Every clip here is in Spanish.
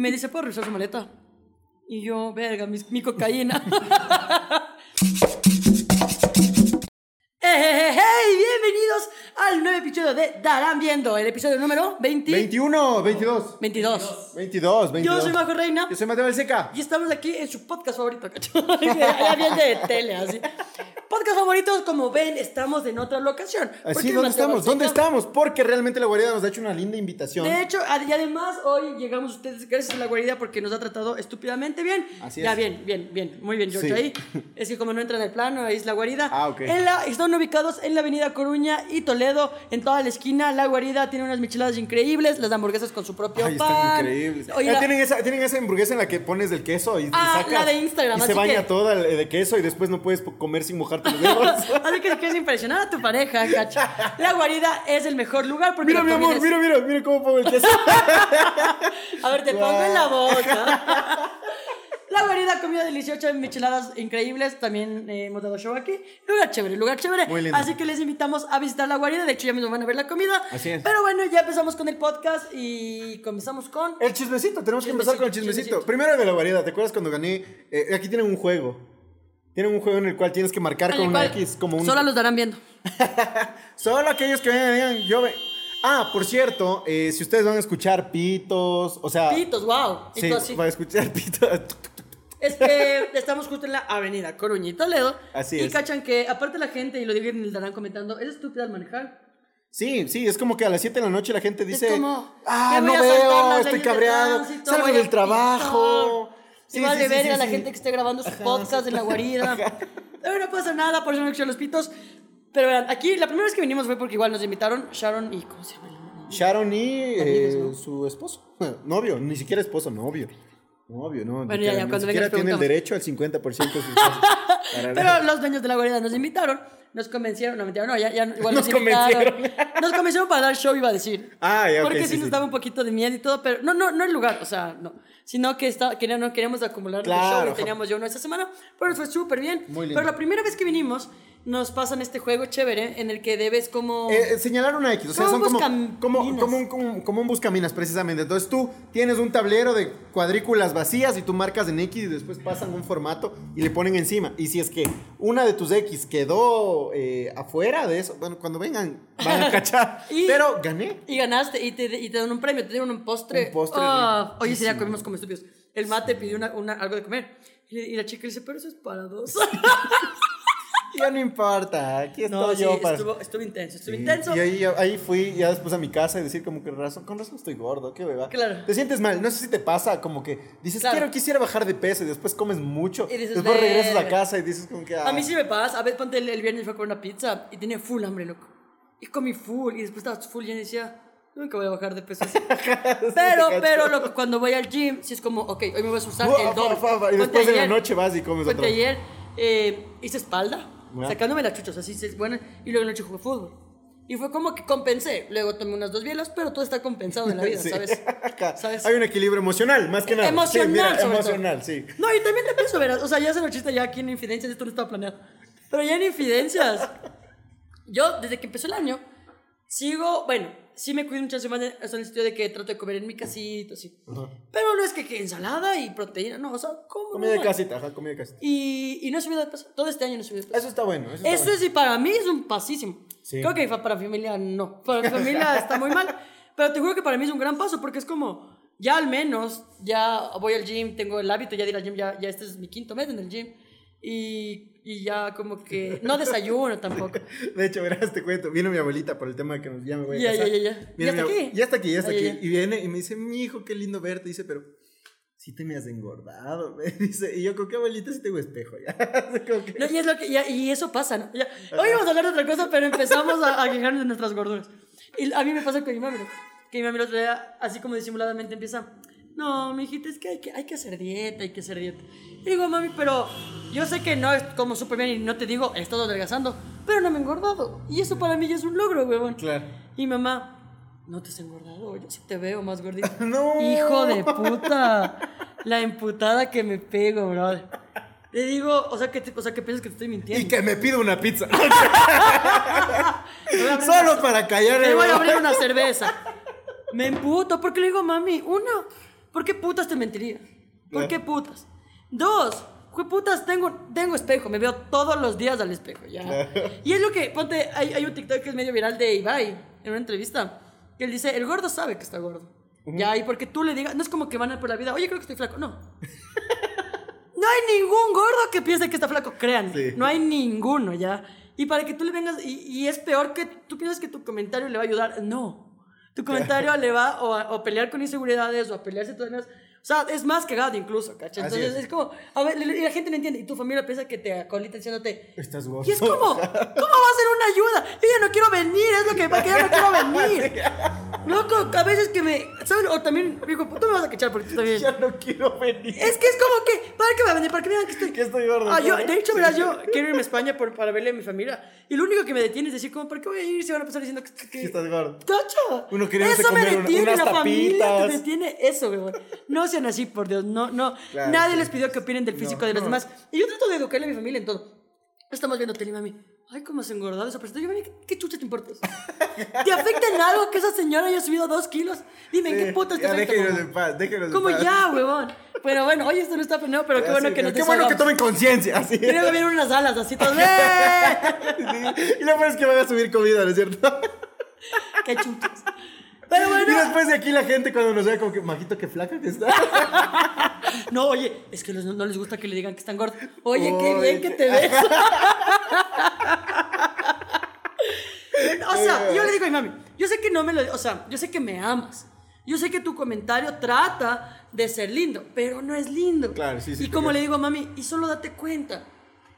Y me dice, ¿puedo revisar su maleta? Y yo, verga, mi, mi cocaína. ¡Hey, hey, Bienvenidos al nuevo episodio de Darán Viendo, el episodio número 20... 21, 22. 22. 22, 22. Yo soy Majo Reina Yo soy Mateo Belseca. y estamos aquí en su podcast favorito, ¿cacho? de tele, así. Podcast favoritos, como ven, estamos en otra locación. Así, ¿dónde estamos? ¿Dónde estamos? Porque realmente la guarida nos ha hecho una linda invitación. De hecho, y además hoy llegamos ustedes gracias a la guarida porque nos ha tratado estúpidamente bien. Así Ya es. bien, bien, bien, muy bien, George. Sí. Ahí es que como no entra en el plano, ahí es la guarida. Ah, ok. En la, están ubicados en la avenida Coruña y Toledo, en toda la esquina. La guarida tiene unas micheladas increíbles, las hamburguesas con su propio Ay, pan. están increíbles. Oye, Ah, la- tienen, esa, tienen esa hamburguesa en la que pones del queso y, y Ah, sacas. la de Instagram, Y se baña que- toda el- de queso y después no puedes comer sin mojarte los dedos. Así que si quieres impresionar a tu pareja, cacho. La guarida es el mejor lugar porque mira, mi amor, mira, mira, mira cómo pongo el queso. A ver, te pongo en la boca. La guarida comió de 18 micheladas increíbles. También eh, hemos dado show aquí. Lugar chévere, lugar chévere. Muy lindo. Así que les invitamos a visitar la guarida. De hecho, ya mismo van a ver la comida. Así es. Pero bueno, ya empezamos con el podcast y comenzamos con. El chismecito, tenemos que empezar con el Chismecito. Primero de la variedad, ¿te acuerdas cuando gané? Eh, aquí tienen un juego. Tienen un juego en el cual tienes que marcar en con una X como un. Solo los darán viendo. Solo aquellos que vengan, digan, yo ve. Ah, por cierto, eh, si ustedes van a escuchar pitos, o sea. Pitos, wow. Y Sí, así. van a escuchar pitos. Es que estamos justo en la avenida Coruña y Toledo. Así y es. cachan que, aparte la gente, y lo digo en el darán comentando, es estúpida al manejar. Sí, sí, es como que a las 7 de la noche la gente dice, como, ah, no veo, estoy cabreado, salgo del trabajo. Sí, y vale sí, sí, verga sí, la sí. gente que esté grabando sus podcasts sí. en la guarida. Pero no pasa nada, por eso no escucho los pitos. Pero verán, aquí la primera vez que vinimos fue porque igual nos invitaron Sharon y. ¿Cómo se llama? el- Sharon y eh, su esposo, novio, ni siquiera esposo, novio. Novio, no. Bueno, ni ya, ya, ni cuando siquiera vengas tiene el preguntamos. derecho al 50% de sus Pero los dueños de la guarida nos invitaron, nos convencieron, no mentira, no, ya, ya igual nos, Nos convencieron. Nos convencieron para dar show, iba a decir. Ah, ya, Porque sí, sí, nos sí. daba un poquito de miedo y todo, pero no, no, no el lugar, o sea, no. Sino que está, que no queríamos acumular Claro, el show, y teníamos yo uno esta semana, pero nos fue súper bien. Muy lindo. Pero la primera vez que vinimos, nos pasan este juego chévere en el que debes como... Eh, eh, señalar una X, o sea, son como, buscaminas. como, como, un, como, como un buscaminas, precisamente. Entonces tú tienes un tablero de cuadrículas vacías y tú marcas en X y después pasan un formato y le ponen encima. Y si es que una de tus X quedó eh, afuera de eso, bueno, cuando vengan van a cachar. Y- Pero gané. Y ganaste y te, y te dan un premio, te dieron un postre. Un postre Ah, oye, día riquísimo. comimos como estúpidos. El mate pidió una, una- algo de comer. Y la chica le dice, pero eso es para dos. Ya no importa, aquí estoy no, sí, yo para... estuvo, estuvo intenso, estuvo Sí, intenso. Y ahí, ahí fui ya después a mi casa y decir como que razón, con razón estoy gordo, qué beba. Claro. Te sientes mal, no sé si te pasa como que dices, Claro. quiero, quisiera bajar de peso y después comes mucho. Y dices, después regresas a casa y dices como que... A mí "Ah". sí me pasa. A veces, ponte el, el viernes fue a comer una pizza y tenía full hambre, loco. Y comí full y después estaba full y decía, nunca voy a bajar de peso así. pero, pero loco, cuando voy al gym, sí es como, ok, hoy me voy a Ua, el doble. Y después en la noche vas y comes otra vez. ayer eh, hice espalda, Ya. sacándome las chuchas, así es buena, y luego en la noche jugué fútbol. Y fue como que compensé. Luego tomé unas dos bielas, pero todo está compensado en la vida, Sí. ¿sabes? ¿Sabes? Hay un equilibrio emocional, más que nada. Emocional, Sí, mira, sobre emocional, todo. sí. No, y también te pienso, verás. O sea, ya se lo chiste ya aquí en Infidencias, esto no estaba planeado. Pero ya en Infidencias, yo desde que empezó el año, sigo, bueno, sí me cuido muchas semanas, hasta en el sentido de que trato de comer en mi casita, así. Pero no es que, que ensalada y proteína, no, o sea, como. Comida de casita, ajá, comida de casita. Y, y no he subido de peso. Todo este año no he subido de peso. Eso está bueno. Eso, está Eso bueno. sí, para mí es un pasísimo. Sí. Creo que para mi familia no. Para mi familia está muy mal. Pero te juro que para mí es un gran paso porque es como, ya al menos, ya voy al gym, tengo el hábito ya de ir al gym, ya, ya este es mi quinto mes en el gym. Y, y ya como que, no desayuno tampoco. De hecho, verás, te cuento. Vino mi abuelita por el tema que nos- ya me voy a Ya, casar. ya, ya, ya. Viene ¿Ya está mi aquí? Ya está aquí, ya está Ah, ya, aquí. ya. Y viene y me dice, mi hijo, qué lindo verte. Dice, pero sí te me has engordado. Me dice, y yo, ¿con qué abuelita sí tengo espejo? Ya. Que- No, y, es lo que, ya- y eso pasa, ¿no? Ya, hoy vamos a hablar de otra cosa, pero empezamos a, a quejarnos de nuestras gorduras. Y a mí me pasa con mi mami, ¿no? que mi mami el otro día, así como disimuladamente empieza, no, mi hijita, es que hay, que hay que hacer dieta, hay que hacer dieta. Y digo, mami, pero yo sé que no es como súper bien y no te digo, he estado adelgazando, pero no me he engordado. Y eso para mí ya es un logro, huevón. Claro. Y mamá, no te has engordado, yo sí te veo más gordito. No. Hijo de puta. La emputada que me pego, brother. Le digo, o sea, que, te- o sea, que piensas que te estoy mintiendo. Y que me pido una pizza. Me Solo una- para callar Me el voy a abrir una cerveza. Me emputo porque le digo, mami, uno, ¿Por qué putas te mentiría? ¿Por qué putas? Dos, jue putas, tengo, tengo espejo, me veo todos los días al espejo, ya. Y es lo que, ponte, hay, hay un TikTok que es medio viral de Ibai, en una entrevista, que él dice, el gordo sabe que está gordo. Ya, y porque tú le digas, no es como que van a por la vida, oye, creo que estoy flaco, no. No hay ningún gordo que piense que está flaco. Sí. No hay ninguno, ¿ya? Y para que tú le vengas, y, y es peor que tú piensas que tu comentario le va a ayudar, no. Tu comentario le va o a, pelear con inseguridades o a pelearse todas las... O sea, es más cagado incluso, ¿cachai? Así Entonces es. es. como, a ver, y la gente no entiende, y tu familia piensa que te acolita diciéndote... Estás gordo. Y es como, ¿cómo va a ser una ayuda? Yo ya no quiero venir, es lo que pasa, que ya no quiero venir. Loco, a veces que me... ¿Sabes? O también, digo, tú me vas a cachar porque tú también... Ya no quiero venir. Es que es como que, ¿para qué va a venir? ¿Para que vean que estoy... Que estoy gordo. Ah, yo, de hecho, verás, yo quiero irme a España por, para verle a mi familia. Y lo único que me detiene es decir, como, ¿por qué voy a ir si van a pasar diciendo que... que- estás gordo. ¡Cacha! Uno queriéndose Eso me comer detiene, unas la familia tapitas. te detiene eso, weón. No sean así, por Dios. No, no. Claro, Nadie sí. les pidió que opinen del físico No, de los no. demás. Y yo trato de educarle a mi familia en todo. Estamos viendo tele, mami. Ay, cómo se ha engordado esa persona. Yo, mami, ¿qué, qué chucha te importa? ¿Te afecta en algo que esa señora haya subido dos kilos? Dime, ¿en qué Sí, putas te afecta? déjenos en paz, déjenos en Como ya, huevón. Pero bueno, oye, esto no está planeado, pero qué bueno sí, que nos Qué bueno que tomen conciencia, así. Y luego vienen unas alas así todas. ¡eh! y lo peor es que van a subir comida, ¿no es cierto? ¡Qué chuchas! Pero Y después de aquí la gente cuando nos ve como que, majito, qué flaca que está. No, oye, es que los- no les gusta que le digan que están gordos. Oye, qué Oye, bien que te ves. o sea, yo le digo a mi mami, yo sé que no me lo, o sea, yo sé que me amas. Yo sé que tu comentario trata de ser lindo, pero no es lindo. Claro, sí, sí, Y como le digo a mami, y solo date cuenta.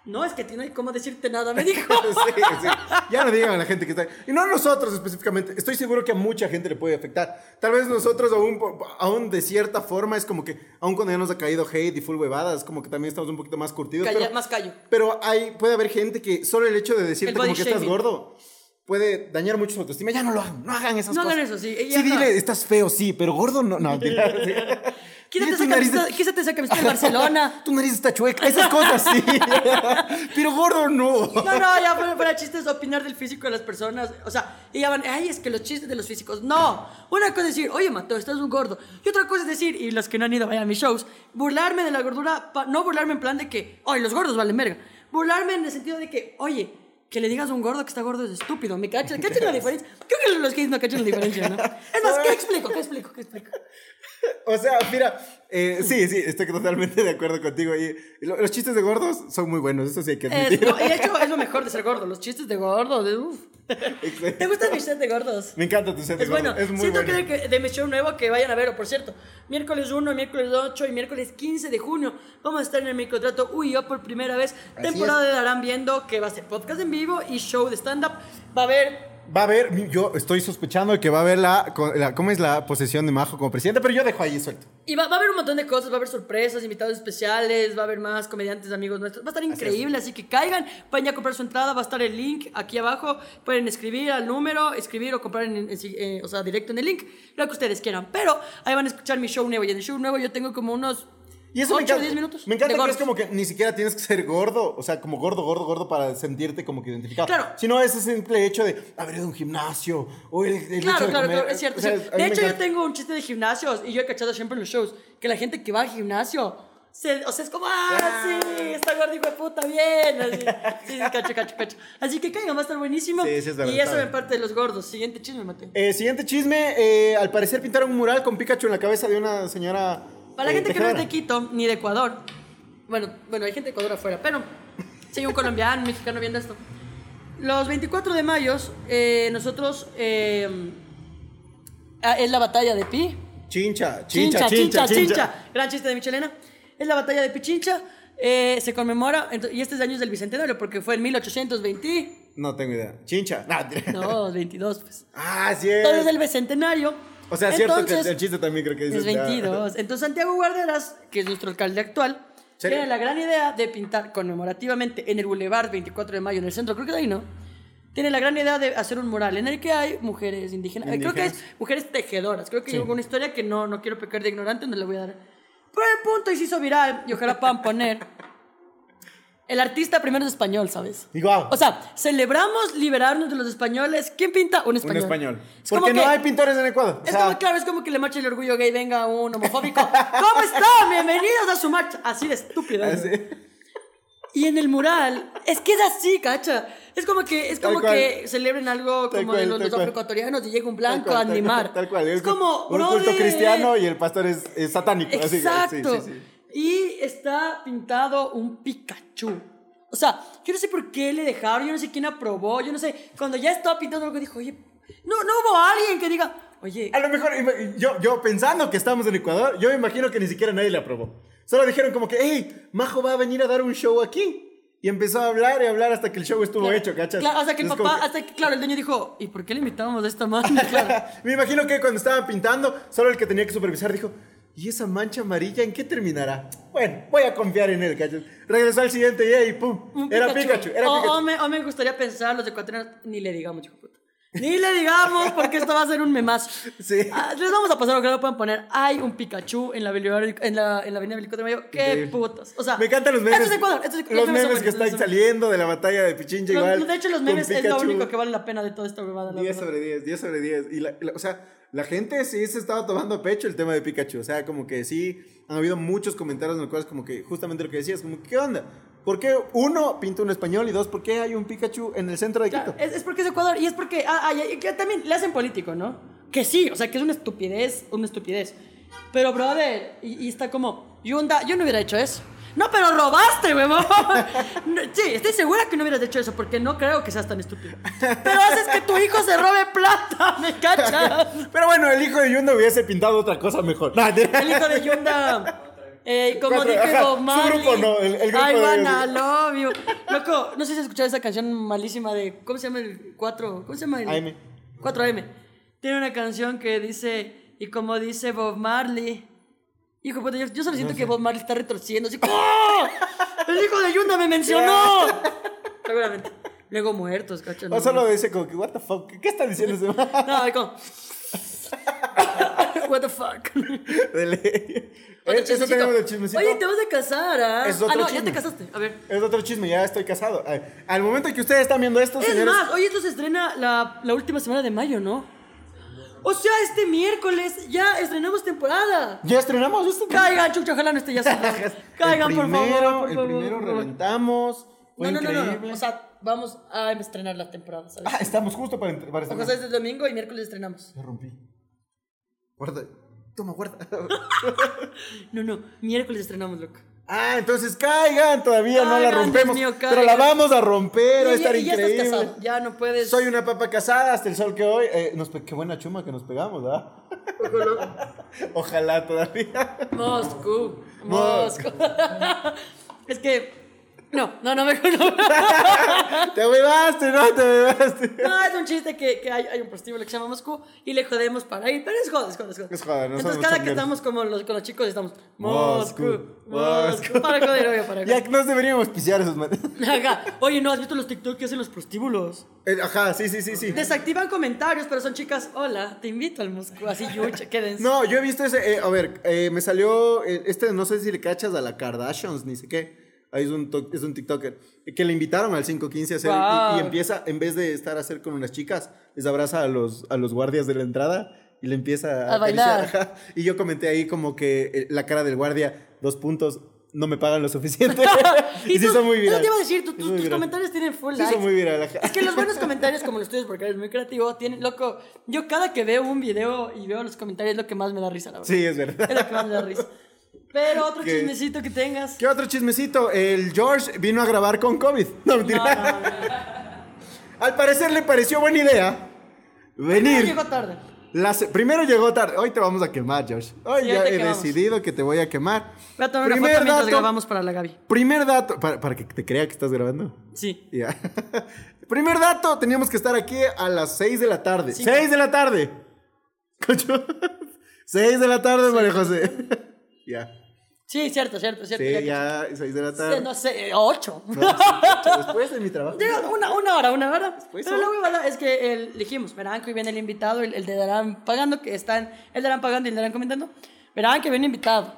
No, es que no hay cómo decirte nada, me dijo. Sí, sí. Ya no digan a la gente que está. Y no a nosotros específicamente. Estoy seguro que a mucha gente le puede afectar. Tal vez nosotros, aún, aún de cierta forma, es como que, aún cuando ya nos ha caído hate y full huevadas, como que también estamos un poquito más curtidos. Calla- pero, más callo. Pero hay, puede haber gente que solo el hecho de decirte El como que estás gordo puede dañar mucho su autoestima. Ya no lo hagan, no hagan esas No cosas. hagan eso, sí. Sí, ajá. dile, estás feo, sí, pero gordo no. No. Quítate esa camiseta, de- quítate esa camiseta de Barcelona. Tu nariz está chueca. Esas cosas sí. pero gordo no. No, no, ya fuera, fuera chistes opinar del físico de las personas. O sea, y ya van, ay, es que los chistes de los físicos. No. Una cosa es decir, oye, Mateo, estás un gordo. Y otra cosa es decir, y los que no han ido vayan a mis shows, burlarme de la gordura, pa- no burlarme en plan de que, oye, los gordos valen verga. Burlarme en el sentido de que, oye, que le digas a un gordo que está gordo es estúpido. ¿Me cachas? ¿Cachas la diferencia? Creo que los gays no cachan la diferencia, ¿no? Es más, ¿qué explico? ¿Qué explico? ¿Qué explico? O sea, mira, eh, sí, sí, estoy totalmente de acuerdo contigo. Y lo- los chistes de gordos son muy buenos, eso sí hay que Es, admitir. y de hecho, es lo mejor de ser gordo. Los chistes de gordo, de uf. ¿Te gustan mis chistes de gordos? Me encanta tu set de Es bueno. gordo, es muy Siento bueno. que, que de mi show nuevo que vayan a verlo, por cierto. Miércoles 1, miércoles 8 y miércoles 15 de junio vamos a estar en el microtrato Uy, yo por primera vez. Así temporada de Darán viendo que va a ser podcast en vivo y show de stand-up. Va a haber. Va a haber, yo estoy sospechando que va a haber la, la- ¿cómo es la posesión de Majo como presidente? Pero yo dejo ahí suelto. Y va, va a haber un montón de cosas, va a haber sorpresas, invitados especiales, va a haber más comediantes, amigos nuestros. Va a estar increíble, así, que caigan, pueden ya comprar su entrada, va a estar el link aquí abajo. Pueden escribir al número, escribir o comprar, en, en- o sea, directo en el link, lo que ustedes quieran. Pero ahí van a escuchar mi show nuevo y en el show nuevo yo tengo como unos Y eso me 8 o encanta. 10 minutos. Me encanta que es como que ni siquiera tienes que ser gordo, o sea, como gordo, gordo, gordo para sentirte como que identificado. Claro. Sino ese simple hecho de haber ido a un gimnasio o el, el hecho Claro, de claro, comer. claro, es cierto. O sea, De hecho, yo tengo un chiste de gimnasios y yo he cachado siempre en los shows que la gente que va al gimnasio, se, o sea, es como, ah, sí, está gordo, hijo de puta, bien. Así, sí, sí, cacho, cacho, cacho. Así que caigan, va a estar buenísimo. Sí, sí, es verdad, y eso en parte de los gordos. Siguiente chisme, Mateo. Eh, siguiente chisme, eh, al parecer pintaron un mural con Pikachu en la cabeza de una señora. Para la eh, gente que no es de Quito ni de Ecuador, bueno, bueno, hay gente de Ecuador afuera, pero si hay un colombiano, un mexicano viendo esto. Los 24 de mayo, eh, nosotros. eh, ah, es la batalla de Pi. Chincha, Chincha, chincha, chincha, chincha, Gran chiste de Michelena. Es la batalla de Pichincha. eh, se conmemora, y este es años del bicentenario, porque fue en 1820. No tengo idea. Chincha. No, 22, pues. Ah, sí es. Entonces el bicentenario. O sea, es cierto que el chiste también creo que dice. Es 22. Entonces Santiago Guarderas, que es nuestro alcalde actual, ¿Serio? tiene la gran idea de pintar conmemorativamente en el Boulevard 24 de Mayo, en el centro, creo que de ahí, ¿no? Tiene la gran idea de hacer un mural en el que hay mujeres indígenas. eh, Creo que es Indígenas. mujeres tejedoras. Creo que Sí. hay alguna historia que no, no quiero pecar de ignorante, no le voy a dar. Pero el punto y se hizo viral, y ojalá puedan poner el artista primero es español, ¿sabes? Y guau. O sea, celebramos liberarnos de los españoles. ¿Quién pinta? Un un español. español. Es como Porque no que- hay pintores en Ecuador. O Es sea, como, claro, es como que le marcha el orgullo gay, venga un homofóbico. ¿Cómo están? Bienvenidos a su marcha. Así de estúpido. ¿no? así. Y en el mural, es que es así, cacha. Es como que, es como que celebren algo como cual, de los, los afroecuatorianos y llega un blanco cual, a animar. Tal cual. Es como, un culto cristiano y el pastor es, es satánico. así, Exacto. sí, sí, sí. Y está pintado un Pikachu. O sea, yo no sé por qué le dejaron, yo no sé quién aprobó, yo no sé. Cuando ya estaba pintando algo, dijo, oye, no, no hubo alguien que diga, oye, A lo mejor, yo, yo pensando que estamos en Ecuador, yo me imagino que ni siquiera nadie le aprobó. Solo dijeron como que, hey, Majo va a venir a dar un show aquí. Y empezó a hablar y hasta hasta que el show estuvo Claro, hecho, ¿cachas? Claro, hasta que el papá, que- hasta que, claro, el dueño dijo, ¿y por qué le invitábamos a esta man? Claro. Me imagino que cuando estaban pintando, solo el que tenía que supervisar dijo, ¿y esa mancha amarilla en qué terminará? Bueno, voy a confiar en él, ¿cachas? Regresó al siguiente día y ¡pum! Un Era Pikachu, era o, Pikachu. o me, o me gustaría pensar, los ecuatorianos, ni le digamos, de puta. Ni le digamos, porque esto va a ser un memazo. Sí. Ah, les vamos a pasar, ojalá lo puedan poner. Hay un Pikachu en la, en la, en la avenida Belicote de Mayo. ¡Qué putas! O sea, Me encantan los memes. Esto es Ecuador. Esto es, los memes, son que están saliendo de la batalla de Pichincha Los- igual. de hecho, los memes es lo Pikachu. único que vale la pena de toda esta huevada. la 10 verdad. sobre 10, 10 sobre 10. Y la, la- o sea, la gente sí se estaba tomando a pecho el tema de Pikachu. O sea, como que sí, han habido muchos comentarios en los cuales como que justamente lo que decías, como, ¿qué onda? ¿Por qué uno pinta un español y dos, por qué hay un Pikachu en el centro de Quito? es, es porque es Ecuador y es porque ah, ah, y que también le hacen político, ¿no? Que sí, o sea, que es una estupidez, una estupidez. Pero, brother, y, y está como, Yunda, yo no hubiera hecho eso. No, pero robaste, huevón. No, sí, estoy segura que no hubieras hecho eso porque no creo que seas tan estúpido. Pero haces que tu hijo se robe plata, ¿me cachas? Pero bueno, el hijo de Yunda hubiese pintado otra cosa mejor. No, El hijo de Yunda. Eh, como dije Bob su Marley. grupo no, el- el grupo I de- wanna love you. Loco, no sé si has escuchado esa canción malísima de. ¿Cómo se llama el 4? ¿Cómo se llama el? AM. 4AM. Tiene una canción que dice. Y como dice Bob Marley. Hijo puta, yo, yo solo siento que Bob Marley está retorciendo. Así. ¡Oh! ¡El hijo de Yunda me mencionó! Seguramente. Luego muertos, cacho. O solo dice como que, what the fuck, ¿qué, está diciendo ese? No, es como. What the fuck. De ley. Otro Eh, Eso tenemos de chismecito. Oye, te vas a casar, ¿ah? Es otro ah, no, ya te casaste. A ver. Es otro chisme, ya estoy casado. Al momento que ustedes están viendo esto, Es señores. más, hoy esto se estrena la, la última semana de mayo, ¿no? O sea, este miércoles ya estrenamos temporada. Ya estrenamos esto. Caigan, chucha, ojalá no esté ya. Caigan, el por primero, favor, por El favor, primero por favor. reventamos. Fue No, no, no, no. O sea, vamos a estrenar la temporada, ¿sabes? Ah, estamos justo para, para O estrenar. sea, es el domingo y miércoles estrenamos. Ya rompí. Guarda. Toma, guarda. No, no, miércoles estrenamos, loco. Ah, entonces caigan. Todavía no la rompemos. Mío, pero la vamos a romper. Va a estar y ya estás casado, ya no puedes. Soy una papa casada hasta el sol que hoy. Eh, nos qué buena chuma que nos pegamos, ¿ah? Ojalá todavía. Moscú. Moscú. Moscú. es que. No, no, no, mejor no. Te bebaste, ¿no? Te bebaste. No, es un chiste que, que hay, hay un prostíbulo que se llama Moscú y le jodemos para ir, pero es joda, es joda, es joda. Es joda, no Entonces, cada que estamos como los, con los chicos, estamos Moscú, Moscú. Para joder, obvio, para Ya joder. nos deberíamos piciar esos manes. Ajá. Oye, ¿no has visto los TikTok que hacen los prostíbulos? Eh, Ajá, sí, sí, sí, sí. Desactivan comentarios, pero son chicas, hola, te invito al Moscú, así yucha, quédense. No, yo he visto ese. eh, a ver, eh, me salió. eh, este, no sé si le cachas a la Kardashians, ni sé qué. Ahí es un, es un TikToker. Que le invitaron al 515 a hacer. y- Wow. Y, empieza, en vez de estar a hacer con unas chicas, les abraza a los, a los guardias de la entrada y le empieza A bailar. acariciar, ajá. Y yo comenté ahí como que eh, la cara del guardia, dos puntos, no me pagan lo suficiente. y, sí tú- son muy Eso virales. te iba a decir, Sí son muy tus virales. comentarios tienen full Sí likes. son muy virales. ajá. Es que los buenos comentarios como los tuyos, porque eres muy creativo, tienen, loco, yo cada que veo un video y veo los comentarios es lo que más me da risa, la verdad. Sí, es verdad. Es lo que más me da risa. Pero otro ¿Qué? chismecito que tengas. ¿Qué otro chismecito? El George vino a grabar con COVID. No, mentira. No, no, no. Al parecer le pareció buena idea venir. Llegó tarde. Primero llegó tarde. Hoy te vamos a quemar, George. Hoy Sí, ya he quemamos. decidido que te voy a quemar. Voy a tomar una Primer foto mientras dato- grabamos para la Gaby. Primer dato. Para, para que te crea que estás grabando. Sí. Ya. Primer dato. Teníamos que estar aquí a las 6 de la tarde. Sí. 6 de la tarde. Coño. 6 de la tarde, María José. ya. Sí, cierto, cierto, cierto. Sí, ya. 6 de la tarde. No sé, ocho. No, sí, después de mi trabajo. Llega una, una hora, una hora. Pues Pero la huevada es que el, dijimos, verán que viene el invitado, el, el de Darán pagando, que están, el Darán pagando y el Darán comentando. Verán que viene invitado.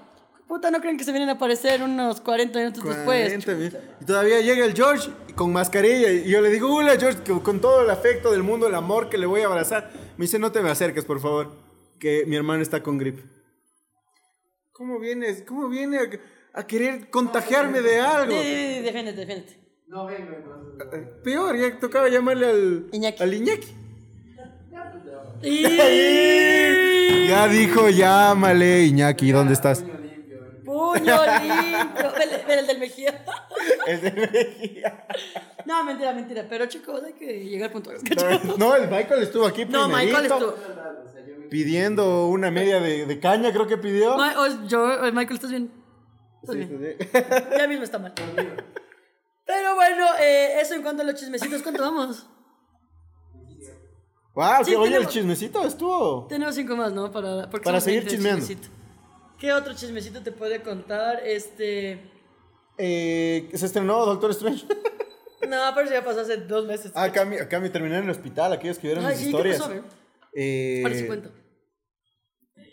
Puta, no creen que se vienen a aparecer unos 40 minutos después. 40 mil. Y todavía llega el George con mascarilla y yo le digo, hola George, con todo el afecto del mundo, el amor que le voy a abrazar. Me dice, no te me acerques, por favor, que mi hermano está con gripe. ¿Cómo vienes? ¿Cómo viene a, a querer contagiarme de algo? Sí, sí, sí, defiéndete, defiéndete. No vengo entonces. Eh, Peor, ya tocaba llamarle al Iñaki. Al Iñaki. Y... Ya dijo, llámale, Iñaki, ¿dónde estás? Puño limpio. el, el del Mejía. El de Mejía. No, mentira, mentira. Pero chicos, hay que llegar puntuales. No, el Michael estuvo aquí No, Michael estuvo. Pidiendo una media de, de caña, creo que pidió. Ma- yo, eh, Michael, ¿estás bien? ¿Estás Sí, bien? sí, sí. Ya mismo está mal. Pero bueno, eh, eso en cuanto a los chismecitos, ¿cuánto vamos? Wow, Sí, que oye, el chismecito estuvo. Tenemos cinco más, ¿no? Para, Para seguir 20 de chismeando. chismecito. ¿Qué otro chismecito te puede contar? Este. Eh, se estrenó Doctor Strange. No, pero ya pasó hace dos meses. ah, acá, me- acá me terminé en el hospital, aquellos que vieron mis sí, ¿qué historias. pasó? Eh, cuento.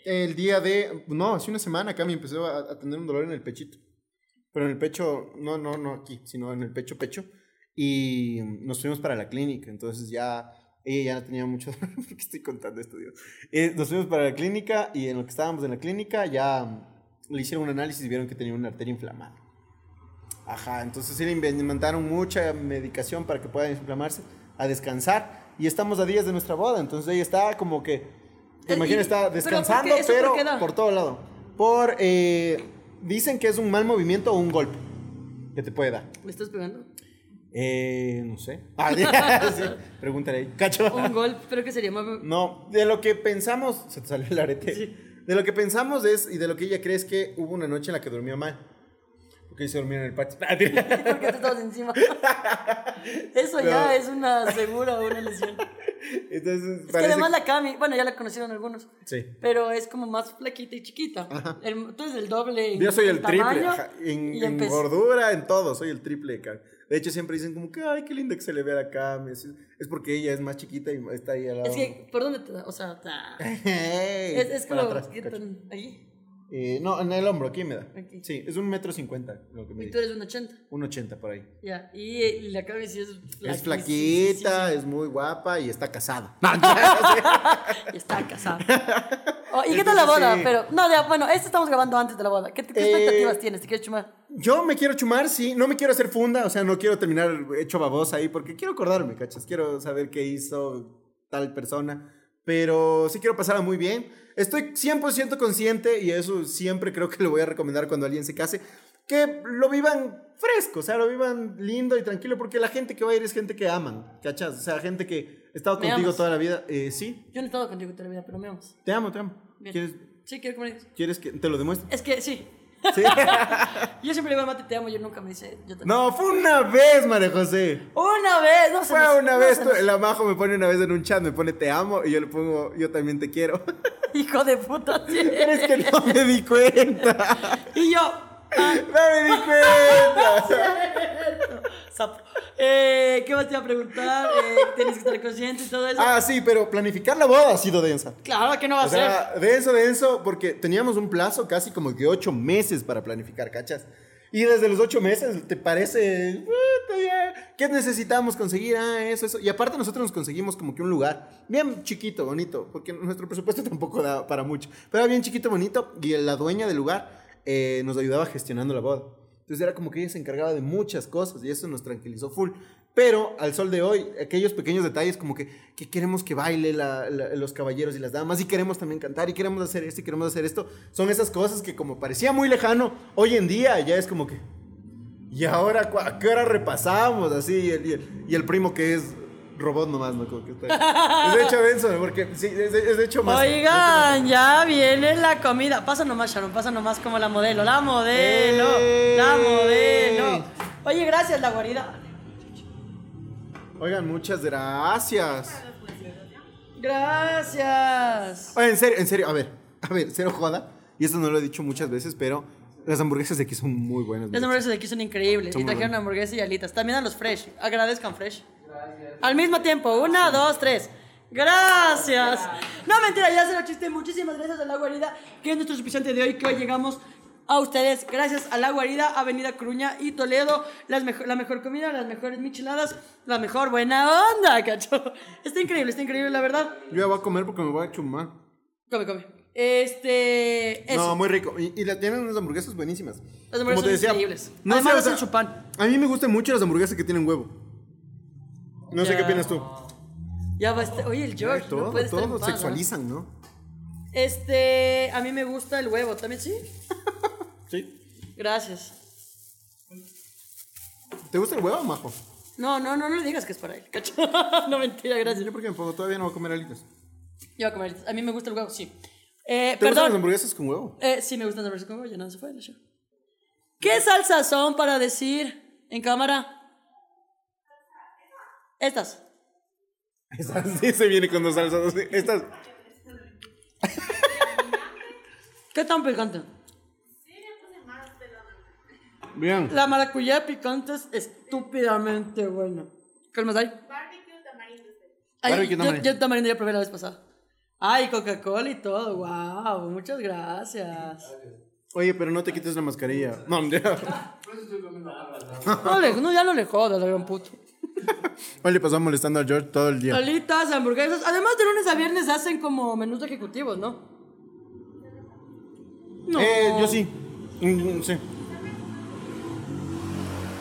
El día de. No, hace una semana acá me empezó a, a tener un dolor en el pechito. Pero en el pecho, no, no, no aquí, sino en el pecho, pecho. Y nos fuimos para la clínica. Entonces ya. Ella ya no tenía mucho dolor. ¿Por qué estoy contando esto, Dios? Eh, nos fuimos para la clínica y en lo que estábamos en la clínica ya mm, le hicieron un análisis y vieron que tenía una arteria inflamada. Ajá, entonces sí le inven- mandaron mucha medicación para que pueda desinflamarse, a descansar. Y estamos a días de nuestra boda. Entonces ella está como que. Te Eh, imaginas, está pero ¿por descansando, por pero qué da? por todo lado. Por. eh, dicen que es un mal movimiento o un golpe que te puede dar. ¿Me estás pegando? Eh, no sé. Ah, sí, pregúntale ahí. Cacho. Un gol, pero que sería más. No, de lo que pensamos. Se te salió el arete. Sí. De lo que pensamos es, y de lo que ella cree es que hubo una noche en la que durmió mal. Porque se durmió en el patio. ¿Por qué te estabas encima? Eso ya es una segura una lesión. Entonces, Es que además la Cami, bueno, ya la conocieron algunos, Sí. pero es como más flaquita y chiquita. Ajá. El- tú eres el doble Yo soy el triple, tamaño en, en gordura, en todo, soy el triple. De hecho, siempre dicen como que, ay, qué linda que se le ve a la Cami. Es, es porque ella es más chiquita y está ahí al lado. Es que, ¿por dónde te da? O sea, ta- Hey, es, es como, atrás, ¿qué cacho. tan- ahí? Eh, no, en el hombro, aquí me da. Aquí. Sí, es un metro cincuenta lo que me Y tú dice. eres un 80. Un ochenta por ahí. Ya, y, y la Cami sí es flaquita. Es flaquita, es muy guapa y está casada. Y está casada. Oh, ¿Y qué tal la boda? sí. Pero, no, ya, bueno, esto estamos grabando antes de la boda. ¿Qué, qué Eh, expectativas tienes? ¿Te quieres chumar? Yo me quiero chumar, sí. No me quiero hacer funda, o sea, no quiero terminar hecho babosa ahí porque quiero acordarme, ¿cachas? Quiero saber qué hizo tal persona. Pero sí quiero pasarla muy bien. Estoy 100% consciente y eso siempre creo que lo voy a recomendar cuando alguien se case. Que lo vivan fresco, o sea, lo vivan lindo y tranquilo porque la gente que va a ir es gente que aman, ¿cachas? O sea, gente que ha estado ¿Me contigo amas? toda la vida. Eh, sí, Yo no he estado contigo toda la vida, pero me amas. te amo, te amo. Bien. ¿Quieres, Sí, quiero que me digas. ¿Quieres que te lo demuestre? Es que sí. Sí. Yo siempre le digo al mate, te amo, yo nunca me dice, yo te no, fue una vez, María José. Una vez, no se Fue nos- una no vez, se tú- nos- la Majo me pone una vez en un chat, me pone te amo y yo le pongo yo también te quiero. Hijo de puta, sí. Pero es que no me di cuenta. Y yo, No me di cuenta. Eh, ¿Qué más te iba a preguntar? Eh, tienes que estar consciente y todo eso. Ah, sí, pero planificar la boda ha sido densa. Claro que no va a O sea, denso, denso, porque teníamos un plazo casi como que ocho meses para planificar, ¿cachas? Y desde los ocho meses, ¿te parece? "Puta, ya, ¿Qué necesitamos conseguir? Ah, eso, eso. Y aparte nosotros nos conseguimos como que un lugar bien chiquito, bonito, porque nuestro presupuesto tampoco da para mucho. Pero bien chiquito, bonito, y la dueña del lugar eh, nos ayudaba gestionando la boda. Entonces era como que ella se encargaba de muchas cosas y eso nos tranquilizó full. Pero al sol de hoy, aquellos pequeños detalles como que, que queremos que baile la- la- los caballeros y las damas y queremos también cantar y queremos hacer esto y queremos hacer esto, son esas cosas que como parecía muy lejano, hoy en día ya es como que... ¿Y ahora a qué hora repasamos? Así, y el, y el- y el primo que es robot nomás, ¿no? Como que está- es de hecho denso, porque sí, es de, es de hecho más... Oigan, ya viene la comida. Pasa nomás, Sharon, pasa nomás como la modelo. La modelo, ¡Ey! la modelo. Oye, gracias, la guarida. Oigan, muchas gracias. Gracias. Oye, en serio, en serio, a ver, a ver, cero joda. Y esto no lo he dicho muchas veces, pero las hamburguesas de aquí son muy buenas. Las hamburguesas de aquí son increíbles. Son y trajeron buenas. hamburguesas y alitas. También a los fresh. Agradezcan fresh. Al mismo tiempo. Una, dos, tres. Gracias. No, mentira, ya se lo chiste. Muchísimas gracias a la guarida, que es nuestro auspiciante de hoy, que hoy llegamos a ustedes gracias a La Guarida, Avenida Cruña y Toledo. Las mejo- la mejor comida, las mejores micheladas, la mejor buena onda, cacho. Está increíble, está increíble, la verdad. Yo ya voy a comer porque me voy a chumar. Come, come. Este. Eso. No, muy rico. Y, y la tienen unas hamburguesas buenísimas. Las hamburguesas Como te son increíbles. No Además, sé, o hacen sea, su pan. A mí me gustan mucho las hamburguesas que tienen huevo. No sé qué opinas tú. Ya va a estar- Oye, el George, todo, no puede estar en todo paz, ¿no? sexualizan, ¿no? Este. A mí me gusta el huevo, ¿también sí? Sí. Gracias. ¿Te gusta el huevo, majo? No, no, no, no le digas que es para él, cacho. no, mentira, gracias. Yo porque me pongo, todavía no voy a comer alitas. Yo voy a comer. A mí me gusta el huevo, sí. Eh, ¿Te gustan las hamburguesas con huevo? Eh, sí, me gustan las hamburguesas con huevo, ya no se fue de show. ¿Qué salsas son para decir en cámara? Estas. Estas sí se viene con dos salsas. Estas. ¿Qué tan picante? Bien. La maracuyá picante es estúpidamente buena. ¿Qué más hay? Barbecue tamarindo. Ay, Barbecue yo, tamarindo. yo tamarindo ya probé la vez pasada. Ay, Coca-Cola y todo. Wow, muchas gracias. Oye, pero no te quites la mascarilla. No, ya. No, le- no, ya no le jodas, la gran puto. Hoy le pasó molestando a George todo el día. Alitas, hamburguesas. Además, de lunes a viernes hacen como menús ejecutivos, ¿no? No. Eh, yo sí. Mm, Sí.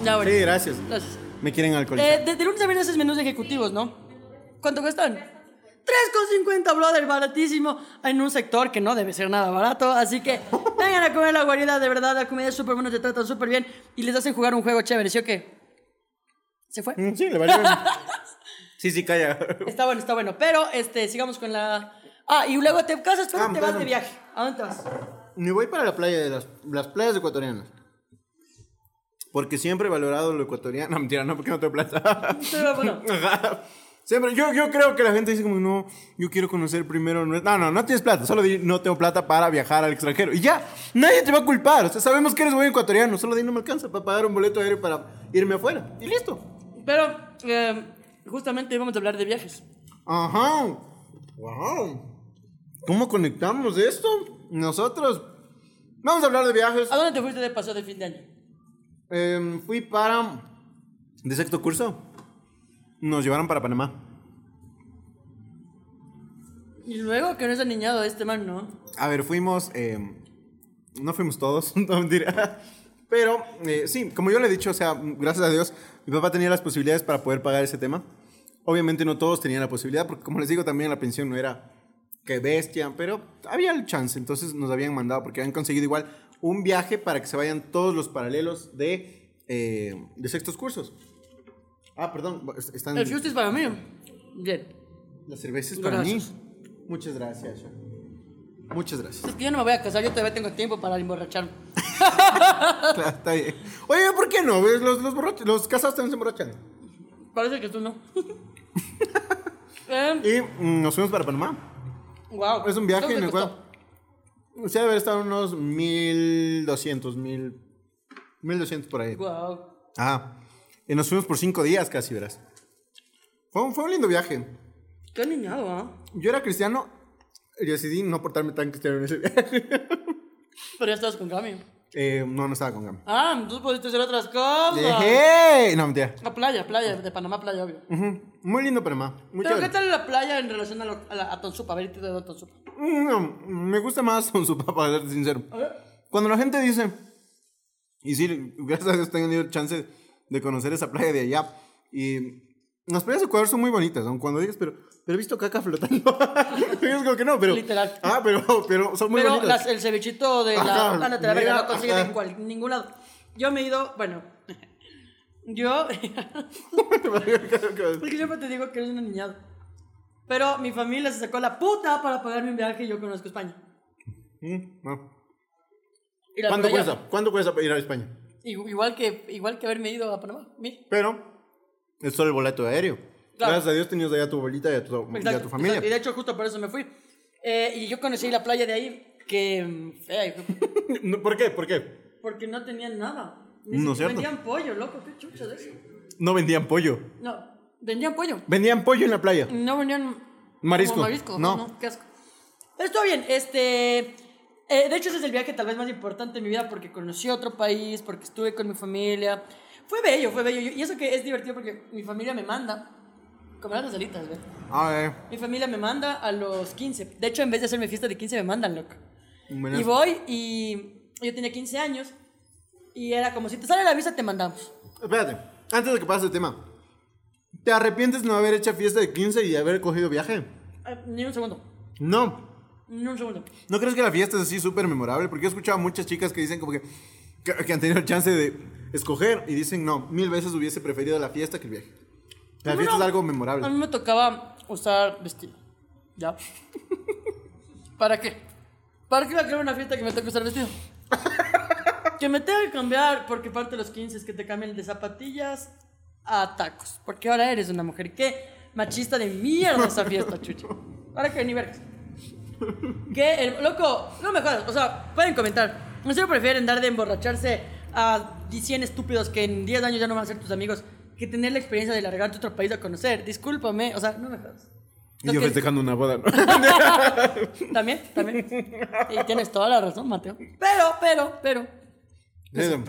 Ya, bueno. Sí, gracias. Gracias. Me quieren alcoholizar. Eh, de, de lunes a viernes haces menús ejecutivos, ¿no? ¿Cuánto cuestan? 3,50, brother, baratísimo. En un sector que no debe ser nada barato. Así que vengan a comer la guarida, de verdad. La comida es súper buena, te tratan súper bien. Y les hacen jugar un juego chévere, ¿sí o qué? ¿Se fue? Mm, Sí, le valió. sí, sí, calla. Está bueno, está bueno. Pero, este, sigamos con la... Ah, y luego te casas, pero Ah, te vas de viaje. ¿A dónde te vas? Me voy para la playa de las, las playas ecuatorianas. Porque siempre he valorado lo ecuatoriano. No, mentira, no, porque no tengo plata. Pero, bueno, Ajá. Siempre, yo, yo creo que la gente dice como, no, yo quiero conocer primero. nue-". No, no, no tienes plata. Solo di, no tengo plata para viajar al extranjero. Y ya, nadie te va a culpar. O sea, sabemos que eres buen ecuatoriano. Solo di, no me alcanza para pagar un boleto aéreo para irme afuera. Y listo. Pero eh, justamente íbamos a hablar de viajes. Ajá. Wow. ¿Cómo conectamos esto? Nosotros. Vamos a hablar de viajes. ¿A dónde te fuiste de paseo de fin de año? Em, fui para. De sexto curso. Nos llevaron para Panamá. Y luego que no es aniñado este man, ¿no? A ver, fuimos. em, no fuimos todos, no mentira. Pero eh, sí, como yo le he dicho, o sea, gracias a Dios, mi papá tenía las posibilidades para poder pagar ese tema. Obviamente no todos tenían la posibilidad, porque como les digo, también la pensión no era que bestia, pero había el chance. Entonces nos habían mandado, porque habían conseguido igual un viaje para que se vayan todos los paralelos de, eh, de sextos cursos. Ah, perdón, están. El Fusty es para mí. Bien. La cerveza es para Gracias. mí. Muchas gracias. Muchas gracias. Es que yo no me voy a casar, yo todavía tengo tiempo para emborracharme. Claro, está bien. Oye, ¿por qué no? Los, los, borrachos- los casados también se emborrachan. Parece que tú no. eh, Y mm, nos fuimos para Panamá. wow. Es un viaje ¿Cuánto en el cual. O sea, debe estado unos 1200, 1000. 1200 por ahí. Wow. Ah. Y nos fuimos por cinco días casi, verás. Fue un, fue un lindo viaje. Qué niñado, ¿ah? Yo era cristiano y decidí no portarme tan cristiano en ese viaje. Pero ya estabas con Gami. Eh, no, no estaba con Gama. Ah, entonces pudiste hacer otras cosas. ¡Dejé! No, mentira. A playa, playa, de Panamá, playa, obvio. Muy lindo Panamá. Muy Pero chévere. ¿qué tal la playa en relación a, lo- a, la, a Tonsupa? A ver, te doy Tonsupa. Mm, No, me gusta más con su papá, para serte sincero. Cuando la gente dice, y sí, gracias a Dios tengo tenido chance de conocer esa playa de allá, y las playas de Ecuador son muy bonitas, aun cuando digas, pero, pero he visto caca flotando. como que no, pero... Literal. Ah, pero, pero son muy Pero bonitas. las- el cevichito de la... Ajá, Ándate a la verga, no consigues ajá. en cual- ningún lado. Yo me he ido, bueno... Yo... Porque siempre te digo que eres una niñada. Pero mi familia se sacó la puta para pagarme un viaje y yo conozco España. Mm, no. ¿Cuánto playa- cuesta? ¿Cuánto cuesta ir a España? Igu- Igual que, igual que haberme ido a Panamá. Mira. Pero es solo el boleto aéreo. Claro. Gracias a Dios tenías allá a tu abuelita y a tu, y a Exacto, tu familia. exacto. Y de hecho, justo por eso me fui. Eh, y yo conocí la playa de ahí, que mm, fea, ¿Por qué? ¿Por qué? porque no tenían nada. Ni No, cierto. vendían pollo, loco, qué chucha de eso. No vendían pollo. No, vendían pollo. Vendían pollo en la playa. No vendían Marisco. No. No, no, qué asco. Pero estuvo bien, este. Eh, de hecho, ese es el viaje tal vez más importante de mi vida porque conocí otro país, porque estuve con mi familia. Fue bello, fue bello. Y eso que es divertido porque mi familia me manda. Comer las alitas, ¿ves? A ver. Mi familia me manda a los 15. De hecho, en vez de hacerme fiesta de 15, me mandan, loco. Y voy y yo tenía 15 años y era como si te sale la visa, te mandamos. Espérate, antes de que pase el tema. ¿Te arrepientes de no haber hecho fiesta de 15 y haber cogido viaje? Eh, ni un segundo. No. Ni un segundo. ¿No crees que la fiesta es así súper memorable? Porque he escuchado a muchas chicas que dicen como que, que, que han tenido chance de escoger y dicen, no, mil veces hubiese preferido la fiesta que el viaje. La No, fiesta no. es algo A memorable. mí me tocaba usar vestido. ¿Ya? ¿Para qué? ¿Para qué iba a querer una fiesta que me toque usar vestido? que me tenga que cambiar, porque parte de los 15 es que te cambien de zapatillas a tacos. Porque ahora eres una mujer. Qué machista de mierda esa fiesta, chuchi. ¿Para qué? Ni vergas. Que el loco, no me jodas, o sea, pueden comentar. ¿En serio prefieren dar de emborracharse a 100 estúpidos que en 10 años ya no van a ser tus amigos que tener la experiencia de largarte a otro país a conocer? Discúlpame, o sea, no me jodas. Y yo festejando una boda. También, también. Y tienes toda la razón, Mateo. Pero, pero, pero.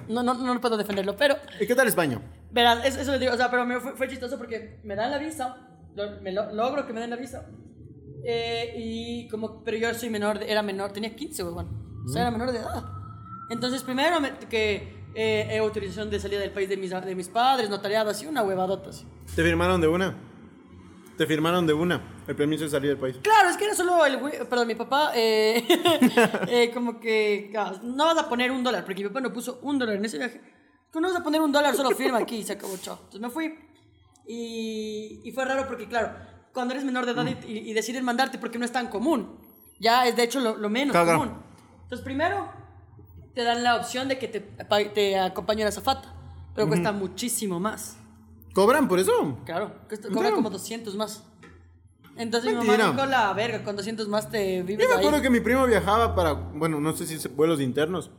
No, no, no puedo defenderlo, pero. ¿Y qué tal España? Verás, eso, eso le digo, o sea, pero me fue, fue chistoso porque me dan la visa, lo- me lo- logro que me den la visa. eh, y como, pero yo soy menor, de- era menor, tenía 15, huevón. O sea, era menor de edad. Entonces, primero me- que eh, autorización de salida del país de mis, de mis padres, notariado, así, una huevadota así. ¿Te firmaron de una? Te firmaron de una el permiso de salir del país. Claro, es que era solo el güey, perdón, mi papá, eh, eh, como que, ah, no vas a poner un dólar, porque mi papá no puso un dólar en ese viaje. ¿Cómo no vas a poner un dólar? Solo firma aquí y se acabó, chao. Entonces me fui y, y fue raro porque, claro, cuando eres menor de edad y, y deciden mandarte porque no es tan común, ya es de hecho lo, lo menos Claro, claro. común. Entonces primero te dan la opción de que te, te acompañe la azafata, pero cuesta muchísimo más. ¿Cobran por eso? Claro, cuesta, ¿En cobra serio? como 200 más. Entonces mi mamá dijo la verga, con 200 más te vives Yo me ahí. acuerdo que mi primo viajaba para, bueno, no sé si es vuelos internos,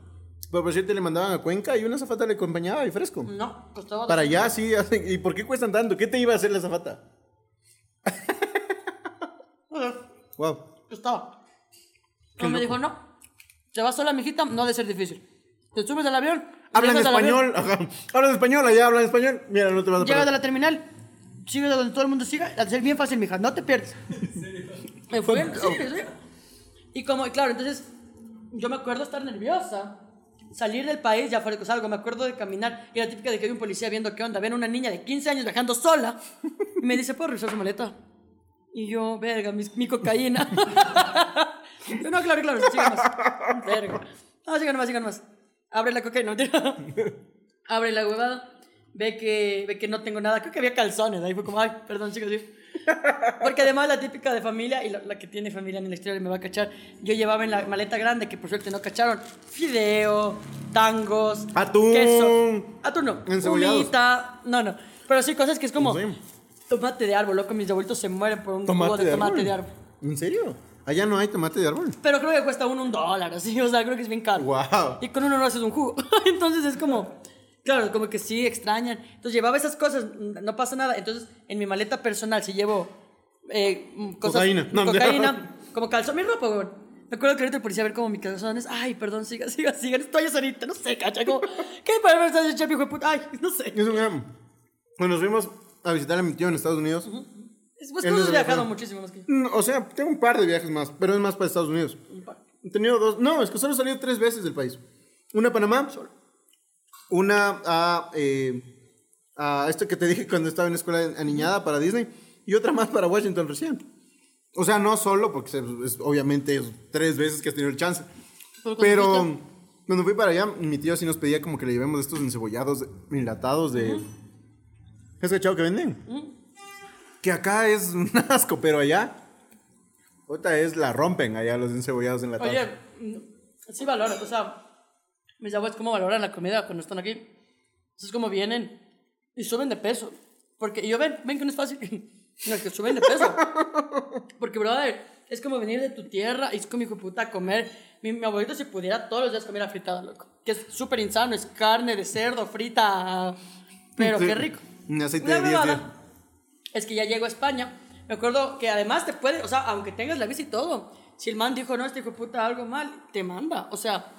pero por cierto le mandaban a Cuenca y una zafata le acompañaba y fresco. No, costaba Para allá sí, ¿y por qué cuestan tanto? ¿Qué te iba a hacer la zafata? Wow. Costaba. No me dijo, no. ¿Te vas sola, mijita? No ha de ser difícil. Te subes al avión. Hablan avión, español. Hablan español, allá hablan español. Mira, no te vas a Llegas a la terminal. Sigues a donde todo el mundo siga. Ha de ser bien fácil, mija. No te pierdes. Me fue. Sí, sí. Y como, claro, entonces yo me acuerdo estar nerviosa. Salir del país, ya fue algo, me acuerdo de caminar. Y la típica de que hay un policía viendo qué onda. Ven una niña de 15 años viajando sola. Y me dice, ¿puedo revisar su maleta? Y yo, verga, mi, mi cocaína. yo, no, claro, claro, sigan más. Verga. No, sigan más, sigan más. Abre la cocaína, no. Abre la huevada. Ve que, ve que no tengo nada. Creo que había calzones. Ahí fue como, ay, perdón, chicos. sí. Porque además la típica de familia, y la, la que tiene familia en el exterior me va a cachar, yo llevaba en la maleta grande, que por suerte no cacharon, fideo, tangos, Atún. queso. Atún no. Humita, no, no. Pero sí, cosas que es como tomate de árbol, loco, mis abuelitos se mueren por un Tomate jugo de, de tomate árbol. de árbol. ¿En serio? Allá no hay tomate de árbol. Pero creo que cuesta uno un dólar, así, o sea, creo que es bien caro. Wow. Y con uno no haces un jugo. Entonces es como, claro, como que sí extrañan. Entonces llevaba esas cosas, no pasa nada. Entonces en mi maleta personal si llevo eh, mm, cosas. Cocaína. No, cocaína, como calzón, mi ropa, weón. Me acuerdo que ahorita el policía a ver como mis calzones. Ay, perdón, siga, siga, siga. Estoy ahorita, no sé, cacha. Como, ¿Qué ese chef, hijo de puta? Ay, no sé. Es un gran... Cuando nos fuimos a visitar a mi tío en Estados Unidos. Es, pues tú no has viajado muchísimo más que yo. mm, O sea, tengo un par de viajes más, pero es más para Estados Unidos. He tenido dos. No, es que solo he salido tres veces del país. Una a Panamá. Una a, eh, a esto que te dije cuando estaba en la escuela aniñada para Disney. Y otra más para Washington recién. O sea, no solo, porque es- obviamente es tres veces que has tenido el chance. Pero cuando Pero fuiste- cuando fui para allá, mi tío sí nos pedía como que le llevemos estos encebollados enlatados de... ¿Es cachado que venden? Que acá es un asco, pero allá... Otra es la rompen allá los encebollados enlatados. Oye, mm, sí valoran, o sea, mis abuelos cómo valoran la comida cuando están aquí. Entonces como vienen y suben de peso. Porque y yo ven, ven que no es fácil. No, es que suben de peso. Porque, brother, es como venir de tu tierra y es como hijo puta comer. Mi, mi abuelito si pudiera todos los días comer fritada, loco. Que es súper insano, es carne de cerdo frita. Pero Sí. qué rico. Un aceite Una de 10 huevada días. Es que ya llego a España. Me acuerdo que además te puede, o sea, aunque tengas la visa y todo, Si el man dijo, no, este hijo puta algo mal, te manda. O sea,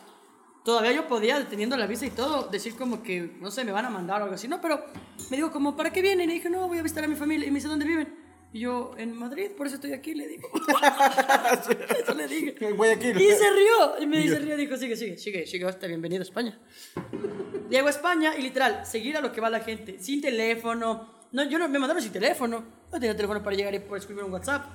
todavía yo podía, teniendo la visa y todo, decir como que, no sé, me van a mandar o algo así. No, pero me dijo como, ¿para qué vienen? Y dije, no, voy a visitar a mi familia. Y me dice, ¿dónde viven? Y yo, en Madrid, por eso estoy aquí, le digo. eso le dije. En Guayaquil. Y se rió. Y me dice, rió, dijo, sigue, sigue, sigue, sigue, hasta bienvenido a España. Llego a España y literal, seguir a lo que va la gente, sin teléfono. No, yo no, me mandaron sin teléfono. No tenía teléfono para llegar y poder escribir un WhatsApp.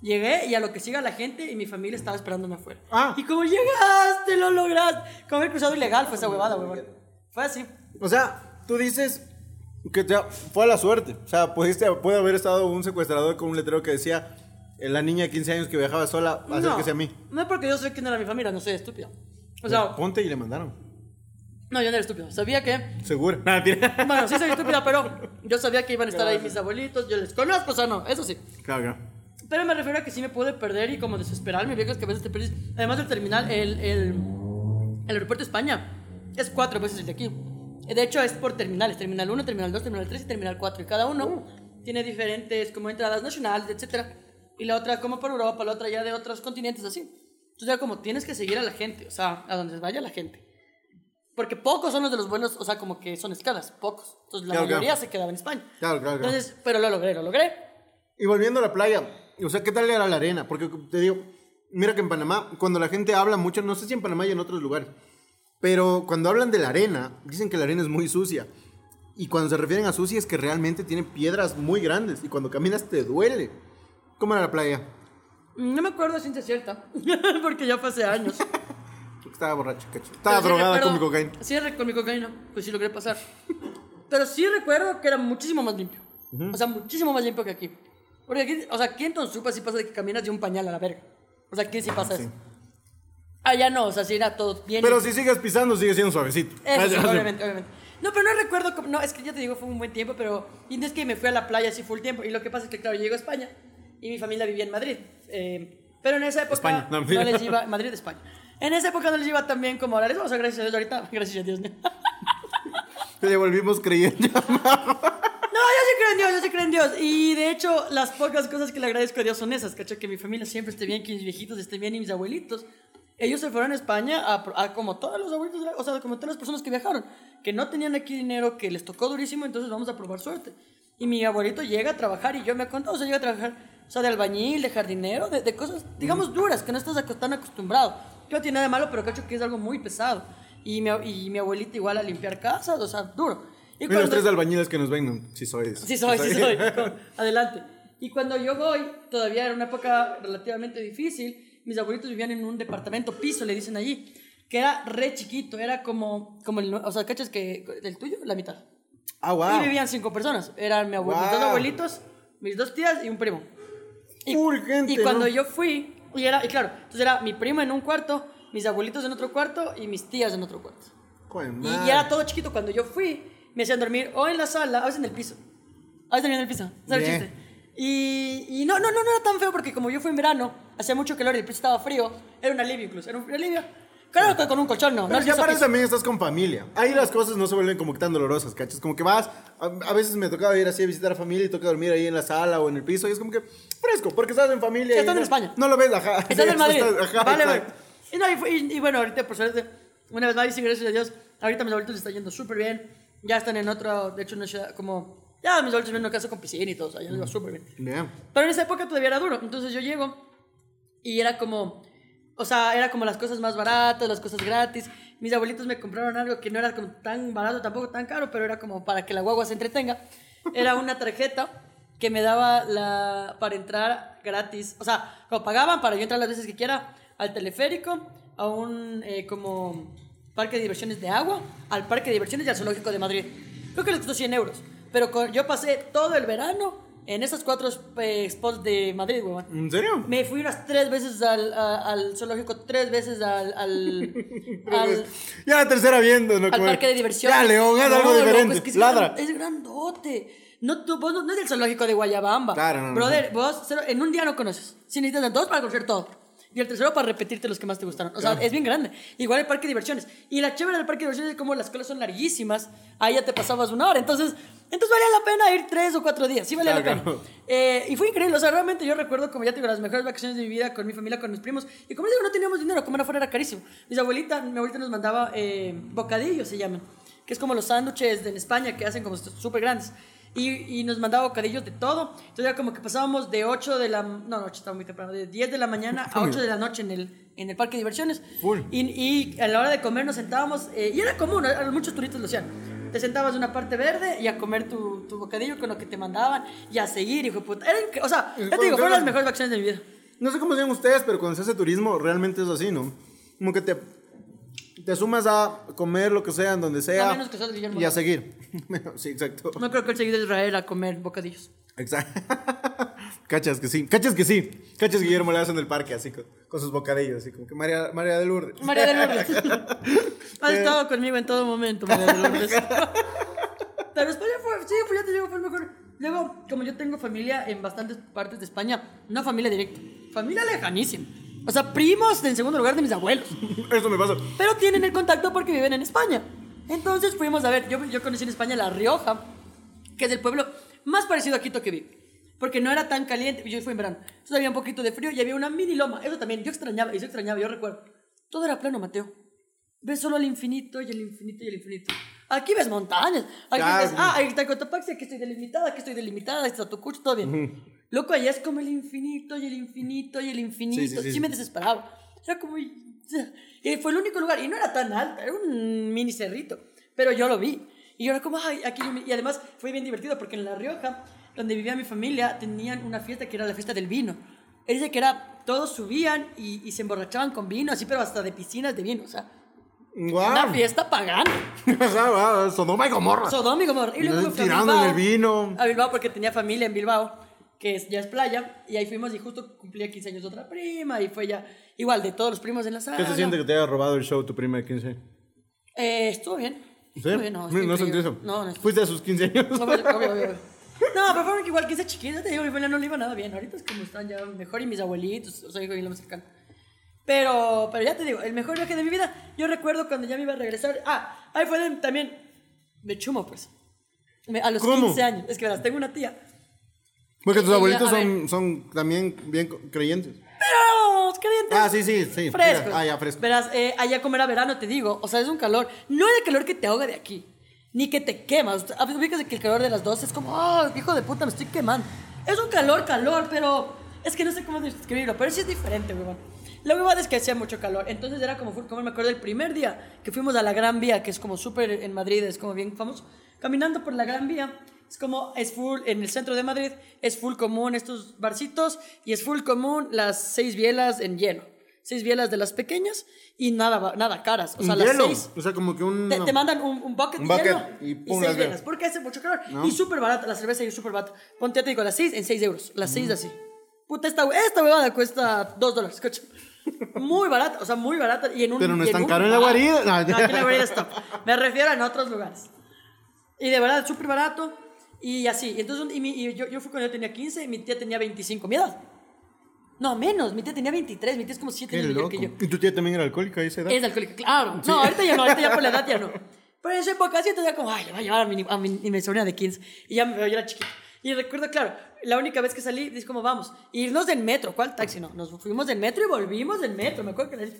Llegué y a lo que siga la gente y mi familia estaba esperándome afuera. Ah. Y como llegaste, lo lograste. Como haber cruzado ilegal fue esa huevada, huevón. Fue así. O sea, tú dices que te, fue a la suerte. O sea, pudiste, puede haber estado un secuestrador con un letrero que decía eh, la niña de 15 años que viajaba sola, acérquese a mí. No es porque yo sé quién era mi familia, no soy estúpido. O sea, Ponte y le mandaron. No, yo no era estúpido. Sabía que Seguro. Nada, tira. Bueno, sí soy estúpida, pero yo sabía que iban a estar ahí mis abuelitos, yo les conozco, o sea, no, eso sí. Claro, claro. Pero me refiero a que sí me pude perder y como desesperarme, viejas que a veces te perdís. Además del terminal, el, el, el aeropuerto de España es cuatro veces el de aquí. De hecho, es por terminales, terminal 1, terminal 2, terminal 3 y terminal 4. Y cada uno tiene diferentes como entradas nacionales, etc. Y la otra como por Europa, la otra ya de otros continentes, así. Entonces ya como tienes que seguir a la gente, o sea, a donde vaya la gente. Porque pocos son los de los buenos, o sea, como que son escalas, pocos. Entonces la Claro, mayoría claro. se quedaba en España. Claro, claro, claro. Entonces, pero lo logré, lo logré. Y volviendo a la playa, o sea, ¿qué tal era la arena? Porque te digo, mira que en Panamá, cuando la gente habla mucho, no sé si en Panamá y en otros lugares, pero cuando hablan de la arena, dicen que la arena es muy sucia. Y cuando se refieren a sucia es que realmente tiene piedras muy grandes y cuando caminas te duele. ¿Cómo era la playa? No me acuerdo si es cierta, porque ya hace años. Estaba borracha, cacho. Estaba Pero sí drogada con mi recuerdo- cocaína. Sí, re- con mi cocaína, pues sí logré pasar. Pero sí recuerdo que era muchísimo más limpio. O sea, muchísimo más limpio que aquí. Porque aquí, o sea, aquí en Tonsupa sí pasa de que caminas de un pañal a la verga. O sea, aquí sí pasa sí. eso. Allá no, o sea, sí era todo bien. Pero si sigues pisando, sigue siendo suavecito. Eso sí, obviamente, obviamente. No, pero no recuerdo, cómo- no, es que ya te digo, fue un buen tiempo, pero y no es que me fui a la playa así full tiempo. Y lo que pasa es que, claro, llego a España y mi familia vivía en Madrid. Eh, pero en esa época España, no, no, mentira. les iba, Madrid, España. En esa época no les iba tan bien como ahora. Les vamos a gracias a Dios ahorita, gracias a Dios. No, Te devolvimos creyendo. yo sí creo en Dios, yo sí creo en Dios. Y de hecho, las pocas cosas que le agradezco a Dios son esas, ¿cachai? Que mi familia siempre esté bien, que mis viejitos estén bien y mis abuelitos. Ellos se fueron a España a, a como todos los abuelitos, o sea, como todas las personas que viajaron, que no tenían aquí dinero, que les tocó durísimo, entonces vamos a probar suerte. Y mi abuelito llega a trabajar y yo me he contado, o sea, llega a trabajar, o sea, de albañil, de jardinero, de, de cosas, digamos, duras, que no estás tan acostumbrado. No tiene nada de malo, pero cacho que es algo muy pesado. Y mi, y mi abuelita igual a limpiar casas, o sea, duro. Y Y los cuando- tres albañiles que nos ven, sí soy. Sí soy, sí soy. Adelante. Y cuando yo voy, todavía era una época relativamente difícil. Mis abuelitos vivían en un departamento piso, le dicen allí, que era re chiquito, era como, como el, o sea, ¿cachas que del tuyo? La mitad. Ah, Y wow. vivían cinco personas. Eran mi abuelo, mis dos abuelitos, mis dos tías y un primo. Y, Full gente, y cuando ¿no? yo fui, y era, y claro, entonces era mi primo en un cuarto, mis abuelitos en otro cuarto y mis tías en otro cuarto. Y, y era todo chiquito. Cuando yo fui, me hacían dormir o en la sala, a veces en el piso. A veces en el piso. ¿Sabes el chiste? Y, y no, no, no, no era tan feo porque como yo fui en verano, hacía mucho calor y el piso estaba frío, era un alivio incluso. Era un alivio. Claro que con un colchón no. Pero no ya para piso. también estás con familia. Ahí las cosas no se vuelven como que tan dolorosas, ¿cachas? Como que vas, a, a veces me tocaba ir así a visitar a familia y toca dormir ahí en la sala o en el piso y es como que fresco, porque estás en familia. y Estás en no- España. No lo ves, ajá. Estás en Madrid. Estás- ajá, vale, vale. Y, no, y, y- bueno, ahorita por suerte, una vez más, y sí, gracias a Dios, ahorita mis abuelitos les está yendo súper bien. Ya están en otro, de hecho, una ciudad como. Ya mis abuelitos viven en una casa con piscina y todo, o sea, ya les va súper bien. Bien. Pero en esa época todavía era duro. Entonces yo llego y era como, o sea, era como las cosas más baratas, las cosas gratis. Mis abuelitos me compraron algo que no era como tan barato, tampoco tan caro, pero era como para que la guagua se entretenga. Era una tarjeta que me daba la, para entrar gratis. O sea, como pagaban para yo entrar las veces que quiera al teleférico, a un eh, como parque de diversiones de agua, al parque de diversiones y al zoológico de Madrid. Creo que les costó 100 euros. Pero con- yo pasé todo el verano en esos cuatro eh, spots de Madrid, huevón. ¿En serio? Me fui unas tres veces al, a- al zoológico, tres veces al, al, al, Ya la tercera viendo, ¿no? al parque de diversiones. Ya, León, haz No, algo loco, diferente. es que Ladra. es grandote. No, tú- vos no, no es el zoológico de Guayabamba. Claro, no, Brother, vos en un día no conoces. Si necesitas dos para conocer todo. Y el tercero para repetirte los que más te gustaron. O sea, es bien grande. Igual el parque de diversiones. Y la chévere del parque de diversiones es como las colas son larguísimas. Ahí ya te pasabas una hora. Entonces, Entonces valía la pena ir tres o cuatro días, sí valía la Claro. pena. Eh, y fue increíble, o sea, realmente yo recuerdo, como ya te digo, las mejores vacaciones de mi vida con mi familia, con mis primos. Y como les digo, no teníamos dinero, comer afuera era carísimo. Mis abuelitas, mi abuelita nos mandaba eh, bocadillos, se llaman, que es como los sándwiches de en España que hacen como súper grandes. Y, y nos mandaba bocadillos de todo. Entonces era como que pasábamos de 8 de la... No, no, estaba muy temprano. De 10 de la mañana a 8 de la noche en el, en el parque de diversiones. Full. Y, y a la hora de comer nos sentábamos, eh, y era común, muchos turistas lo hacían. Te sentabas en una parte verde y a comer tu, tu bocadillo con lo que te mandaban y a seguir, hijo de puta. Era incre- o sea, ya te digo, fueron las mejores vacaciones de mi vida. No sé cómo sean ustedes, pero cuando se hace turismo realmente es así, ¿no? Como que te, te sumas a comer lo que sea, en donde sea. A menos que seas Guillermo y a Lazo. seguir. sí, exacto. No creo que él seguido de Israel a comer bocadillos. Exacto. Cachas que sí. Cachas que sí. Cachas Guillermo le hace en el parque, así con, con sus bocadillos, así como que María, María de Lourdes. María de Lourdes. Has estado conmigo en todo momento, María de Lourdes. Pero España fue, sí, pues ya te digo, fue el mejor. Luego, como yo tengo familia en bastantes partes de España, no familia directa, familia lejanísima. O sea, primos en segundo lugar de mis abuelos. Eso me pasa. Pero tienen el contacto porque viven en España. Entonces fuimos a ver, yo, yo conocí en España La Rioja, que es el pueblo más parecido a Quito que vi. Porque no era tan caliente, yo fui en verano. Entonces había un poquito de frío y había una mini loma. Eso también, yo extrañaba, y eso extrañaba, yo recuerdo. Todo era plano, Mateo. Ves solo el infinito y el infinito y el infinito. Aquí ves montañas. Aquí Claro. ves, ah, ahí está Cotopaxi, aquí estoy delimitada, aquí estoy delimitada, está Tucucho, todo bien. Loco, allá es como el infinito y el infinito y el infinito. Sí, sí, sí, sí sí. me desesperaba. Era como... Y fue el único lugar. Y no era tan alto, era un mini cerrito. Pero yo lo vi. Y yo era como, ay, aquí... yo me-". Y además fue bien divertido porque en La Rioja, donde vivía mi familia, tenían una fiesta que era la fiesta del vino. Él dice que era... Todos subían y, y se emborrachaban con vino, así, pero hasta de piscinas de vino. O sea, Guau. una fiesta pagana. Sodoma y Gomorra. Sodoma y Gomorra. Y luego Tirando en el vino. A Bilbao porque tenía familia en Bilbao, que es, ya es playa. Y ahí fuimos y justo cumplía 15 años otra prima. Y fue ya igual de todos los primos en la sala. ¿Qué se siente que te haya robado el show tu prima de 15? Eh, estuvo bien. ¿Sí? Estuvo bien, no, no, sentí eso. No, no. Fuiste a sus 15 años. No, obvio, obvio, obvio. No, pero fueron que igual 15 chiquitos, te digo, mi familia no le iba nada bien. Ahorita es como están ya mejor y mis abuelitos, o sea, hijo y lo más cercano. Pero, pero ya te digo, el mejor viaje de mi vida, yo recuerdo cuando ya me iba a regresar. Ah, ahí fue también de chumo, pues. Me- a los ¿Cómo? 15 años. Es que verás, tengo una tía. Porque tus abuelitos a son, son también bien creyentes. Pero, creyentes. Ah, sí, sí, sí. Frescos. Ah, ya, fresco. Verás, eh, allá como era verano, te digo, o sea, es un calor. No es el calor que te ahoga de aquí, ni que te quema. Usted- a veces Ubicas de que el calor de las 12 es como, oh, hijo de puta, me estoy quemando. Es un calor, calor, pero es que no sé cómo describirlo, pero sí es diferente, weón. La verdad es que hacía mucho calor, entonces era como, como me acuerdo el primer día que fuimos a la Gran Vía, que es como súper en Madrid, es como bien famoso. Caminando por la Gran Vía, es como, es full, en el centro de Madrid, es full común estos barcitos y es full común las seis bielas en lleno. Seis bielas de las pequeñas y nada, nada caras. O sea, las hielo. seis. O sea, como que un. Te, te mandan un, un bucket, Un de bucket hielo y y, pum, seis las bielas. Porque hace mucho calor. ¿No? Y súper barata, la cerveza y súper barata. Ponte, te digo, las seis en seis euros. Las seis así. Puta, esta, esta huevada cuesta dos dólares, coche. Muy barata, o sea, muy barata. Y en un, Pero no y es tan caro en la guarida. No, No, aquí en la guarida está. Me refiero a en otros lugares. Y de verdad, súper barato. Y así. Y entonces, y mi- y yo, yo fui cuando yo tenía 15 y mi tía tenía 25. Mi edad. No, menos. Mi tía tenía 23. Mi tía es como 7 Qué años mayor que yo. ¿Y tu tía también era alcohólica a esa edad? Es alcohólica, claro. No, ahorita ya no, ahorita ya por la edad ya no. Pero en esa época sí, entonces ya como, ay, le voy a llevar a mi, a mi, a mi sobrina de 15. Y ya me- yo era chiquita. Y recuerdo, claro, la única vez que salí, es como, vamos, irnos del metro. ¿Cuál taxi? No, nos fuimos del metro y volvimos del metro. Me acuerdo que la-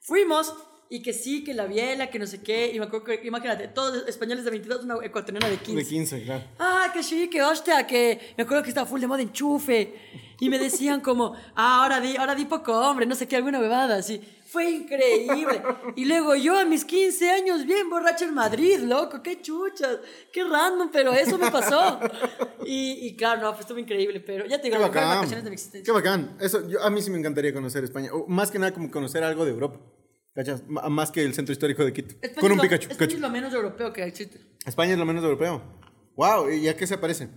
fuimos y que sí, que la biela, que no sé qué. Y me acuerdo que, imagínate, todos españoles de 22, una ecuatoriana de 15. De 15, claro. Ah, que sí, que hostia, que me acuerdo que estaba full de moda enchufe. Y me decían como, ah, ahora di, ahora di poco hombre, no sé qué, alguna bebada así. Fue increíble. Y luego yo a mis 15 años, bien borracha en Madrid, loco, qué chuchas, qué random, pero eso me pasó. Y, y claro, no, pues estuvo increíble, pero ya te digo, las vacaciones de mi existencia. Qué bacán. Eso, yo, a mí sí me encantaría conocer España. O más que nada como conocer algo de Europa. ¿Cachas? M- más que el centro histórico de Quito. España Con un lo- Pikachu. España es lo menos europeo que existe. España es lo menos europeo. Wow, ¿y a qué se parece?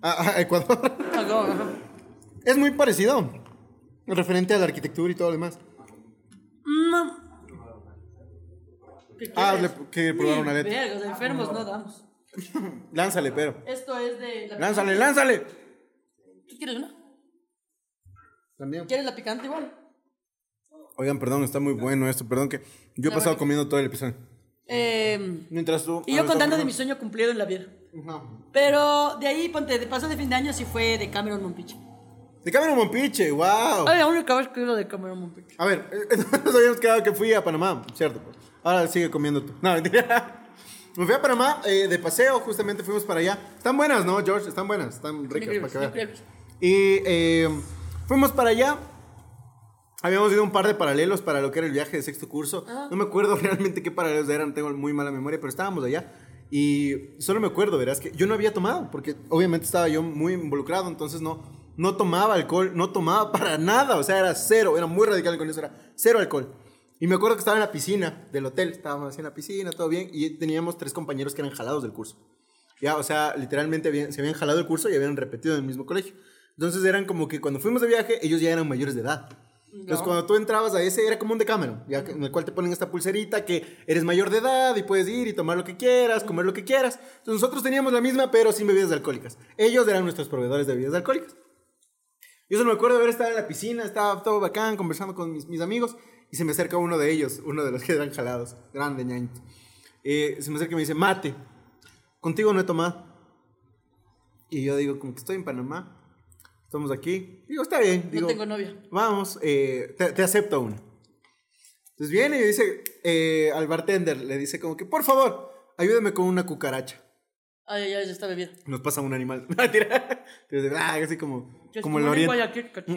A, a Ecuador. Ajá, ajá. es muy parecido. Referente a la arquitectura y todo lo demás. Mm. ¿Qué Ah, le- que probar una letra. vergas, enfermos no damos. Lánzale, pero. Esto es de... La Lánzale, lánzale. ¿Tú quieres una? También. ¿Quieres la picante igual? Oigan, perdón, está muy bueno esto. Perdón que yo he pasado comiendo todo el episodio. Eh, Mientras tú. y yo contando de mi sueño cumplido en la vida. Ajá. Pero de ahí, ponte, de paso de fin de año sí fue de Cameron Monpiche. De Cameron Monpiche, wow. Ay, la única vez que de Cameron Monpiche. A ver, eh, nos habíamos quedado que fui a Panamá, ¿cierto? Ahora sigue comiendo tú. No, mentira. Me fui a Panamá eh, de paseo, justamente fuimos para allá. Están buenas, ¿no, George? Están buenas, están ricas para que vean. Y eh, fuimos para allá. Habíamos ido un par de paralelos para lo que era el viaje de sexto curso. No me acuerdo realmente qué paralelos eran, tengo muy mala memoria, pero estábamos allá. Y solo me acuerdo, verás, que yo no había tomado, porque obviamente estaba yo muy involucrado, entonces no, no tomaba alcohol, no tomaba para nada, o sea, era cero, era muy radical con eso, era cero alcohol. Y me acuerdo que estaba en la piscina del hotel, estábamos así en la piscina, todo bien, y teníamos tres compañeros que eran jalados del curso. Ya, o sea, literalmente habían- se habían jalado el curso y habían repetido en el mismo colegio. Entonces eran como que cuando fuimos de viaje, ellos ya eran mayores de edad. Entonces cuando tú entrabas a ese, era como un Decameron, ya en el cual te ponen esta pulserita que eres mayor de edad y puedes ir y tomar lo que quieras, comer lo que quieras. Entonces nosotros teníamos la misma, pero sin bebidas alcohólicas. Ellos eran nuestros proveedores de bebidas alcohólicas. Yo solo me acuerdo de haber estado en la piscina, estaba todo bacán, conversando con mis, mis amigos, y se me acerca uno de ellos, uno de los que eran jalados, grande ñañito. Eh, se me acerca y me dice, mate, contigo no he tomado. Y yo digo, como que estoy en Panamá, estamos aquí. Digo, está bien. Digo, no tengo novia. Vamos, eh, te, te acepto uno. Entonces viene y dice eh, al bartender, le dice como que, por favor, ayúdeme con una cucaracha. Ay, ay, ay, ya está bebida. Nos pasa un animal. Mentira. Entonces, ah, así como, como el oriente.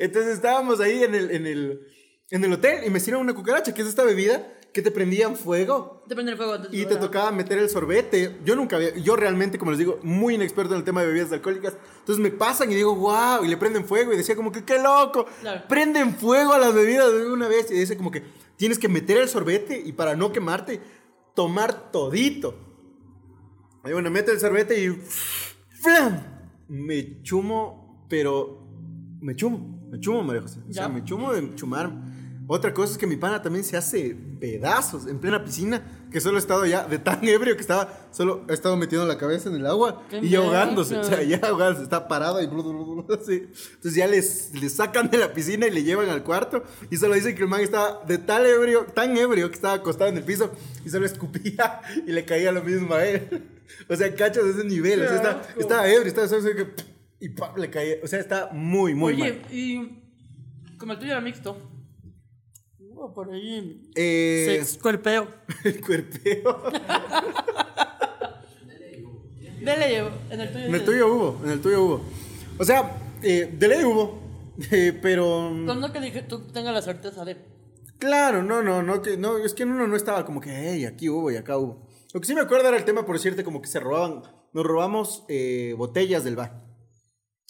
Entonces estábamos ahí en el, en, el, en el hotel y me sirven una cucaracha, que es esta bebida que te prendían fuego Te prende el fuego y te tocaba meter el sorbete. Yo nunca había, yo realmente, como les digo, muy inexperto en el tema de bebidas alcohólicas. Entonces me pasan y digo, wow, y le prenden fuego y decía como que, qué loco, Claro. prenden fuego a las bebidas de una vez y dice como que tienes que meter el sorbete y para no quemarte, tomar todito. Ahí bueno, mete el sorbete y ¡flam! me chumo, pero me chumo, me chumo, María José. O sea, Ya. me chumo de chumar. Otra cosa es que mi pana también se hace pedazos en plena piscina, que solo he estado ya de tan ebrio que estaba, solo he estado metiendo la cabeza en el agua Qué y ya ahogándose, o sea, ya ahogándose, está parado y blu, blu, blu, así. Entonces ya les, les sacan de la piscina y le llevan al cuarto y solo dicen que el man estaba de tal ebrio, tan ebrio que estaba acostado en el piso y solo escupía y le caía lo mismo a él. O sea, cachos de ese nivel, o sea, está- estaba ebrio, estaba solo así que y ¡pam! le caía, o sea, está muy, muy Oye, mal. y como el tuyo era mixto. Por ahí. Eh, Sex, cuerpeo. el cuerpeo. Dele llevo. En el tuyo. En el tuyo hubo, en el tuyo hubo. O sea, eh, de ley hubo, eh, pero... No que dije tú tengas la certeza de. Claro, no, no, no, que, no, es que uno no estaba como que, hey, aquí hubo y acá hubo. Lo que sí me acuerdo era el tema, por cierto, como que se robaban, nos robamos eh, botellas del bar.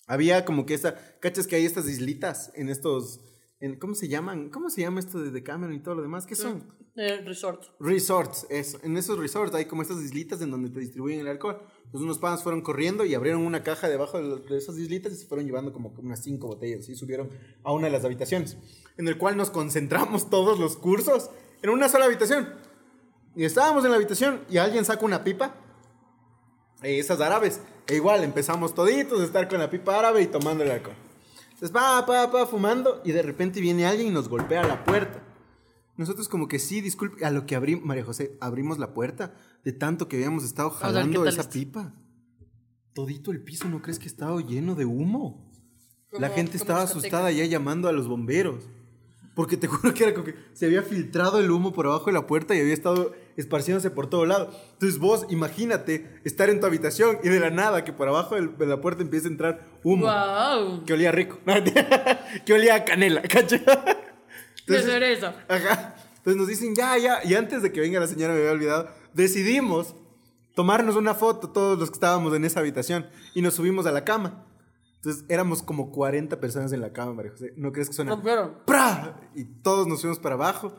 Había como que esta, cachas que hay estas islitas en estos, en, ¿cómo se llaman? ¿Cómo se llama esto de Decameron y todo lo demás? ¿Qué son? Eh, resort. Resorts, eso. En esos resorts hay como estas islitas en donde te distribuyen el alcohol. Entonces unos panas fueron corriendo y abrieron una caja debajo de, de esas islitas y se fueron llevando como unas cinco botellas y subieron a una de las habitaciones, en el cual nos concentramos todos los cursos en una sola habitación. Y estábamos en la habitación y alguien saca una pipa, eh, esas árabes, e igual empezamos toditos a estar con la pipa árabe y tomando el alcohol. Entonces, pa, pa, pa, fumando y de repente viene alguien y nos golpea la puerta. Nosotros como que sí, disculpe, a lo que abrimos, María José, abrimos la puerta de tanto que habíamos estado jalando ¿qué tal esa esto? pipa. Todito el piso, ¿no crees que estaba lleno de humo? La gente estaba asustada ya llamando a los bomberos. Porque te juro que era como que se había filtrado el humo por abajo de la puerta y había estado esparciéndose por todo lado. Entonces vos imagínate estar en tu habitación y de la nada que por abajo de la puerta empieza a entrar humo. ¡Wow! Que olía rico. que olía a canela, ¿cacha? De cereza. Ajá. Entonces nos dicen, ya, ya. Y antes de que venga la señora, me había olvidado, decidimos tomarnos una foto todos los que estábamos en esa habitación y nos subimos a la cama. Entonces éramos como 40 personas en la cama, María José. ¿No crees que suena? Rompieron. ¡Pra! Y todos nos fuimos para abajo.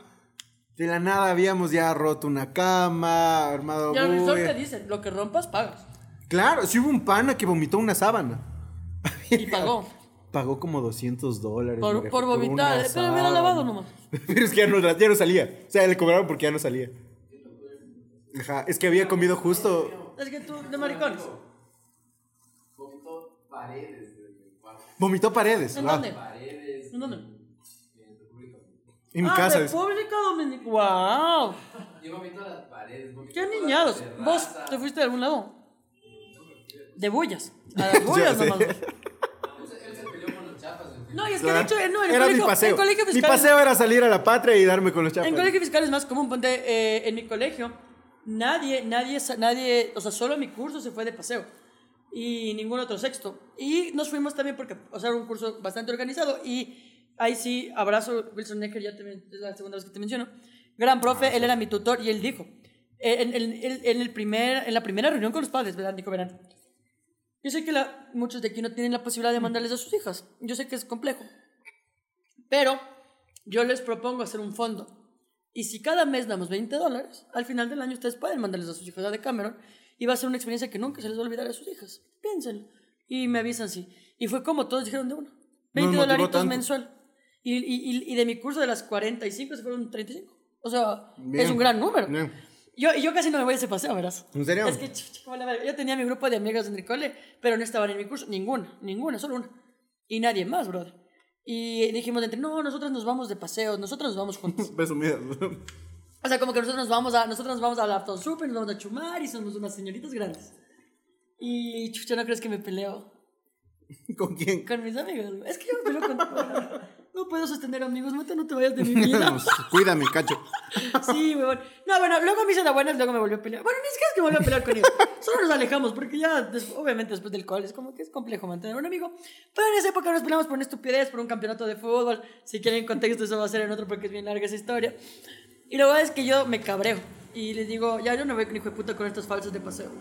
De la nada habíamos ya roto una cama, armado Y el resort te dice: lo que rompas, pagas. Claro, sí hubo un pana que vomitó una sábana. Y pagó. Pagó como 200 dólares. Por, por vomitar. Pero hubiera lavado nomás. Pero es que ya no, ya no salía. O sea, le cobraron porque ya no salía. Ajá, es que había comido justo. Es que tú, de maricones. Vomitó paredes. Vomitó paredes. ¿En wow. dónde? Paredes. ¿En dónde? En mi ah, casa. República Dominicana. ¡Wow! Yo vomito a las paredes. ¡Qué niñados! ¿Vos te fuiste de algún lado? De bullas. A las bullas nomás. Él se- él se peleó con los chapas. el No, y es que de hecho, no, en el Era mi colegio, paseo. en colegio Mi fiscal. paseo era salir a la patria y darme con los chapas. En colegio fiscal es más común, ponte, eh, en mi colegio, nadie, nadie, nadie, o sea, solo mi curso se fue de paseo y ningún otro sexto. Y nos fuimos también porque, o sea, era un curso bastante organizado y ahí sí, abrazo, Wilson Necker, ya te, es la segunda vez que te menciono, gran profe, él era mi tutor y él dijo, eh, en, en- en- en el primer, en la primera reunión con los padres, ¿verdad, Nico Verán? Yo sé que la- muchos de aquí no tienen la posibilidad de mandarles a sus hijas, yo sé que es complejo, pero yo les propongo hacer un fondo. Y si cada mes damos 20 dólares, al final del año ustedes pueden mandarles a sus hijos a de Cameron y va a ser una experiencia que nunca se les va a olvidar a sus hijas. Piénsenlo. Y me avisan sí. Y fue como todos dijeron de uno. 20 motivó dolaritos tanto. mensual. Y, y, y, de mi curso de las 45 se fueron 35. O sea, Bien. es un gran número. Bien. Yo, yo casi no me voy a ese paseo, verás. ¿En serio? Es que, yo tenía mi grupo de amigas en el cole, pero no estaban en mi curso. Ninguna, ninguna, solo una. Y nadie más, brother. Y dijimos entre, no, nosotros nos vamos de paseo, nosotros nos vamos juntos. Resumidas. O sea, como que nosotros nos vamos a, nosotros nos vamos a la Super, nos vamos a chumar y somos unas señoritas grandes. Y chucha, ¿no crees que me peleo? ¿Con quién? Con mis amigos. Es que yo me peleo con... No puedo sostener amigos, Mate, no te vayas de mi vida. Cuídame, cacho. Sí, weón. No, bueno, luego me hice la buena y luego me volvió a pelear. Bueno, ni siquiera es que me volvió a pelear con ellos. Solo nos alejamos porque ya, des- obviamente después del cole, es como que es complejo mantener un amigo. Pero en esa época nos peleamos por una estupidez, por un campeonato de fútbol. Si quieren contexto, eso va a ser en otro porque es bien larga esa historia. Y la verdad es que yo me cabreo. Y les digo, ya yo no voy con hijo de puta con estos falsos de paseo.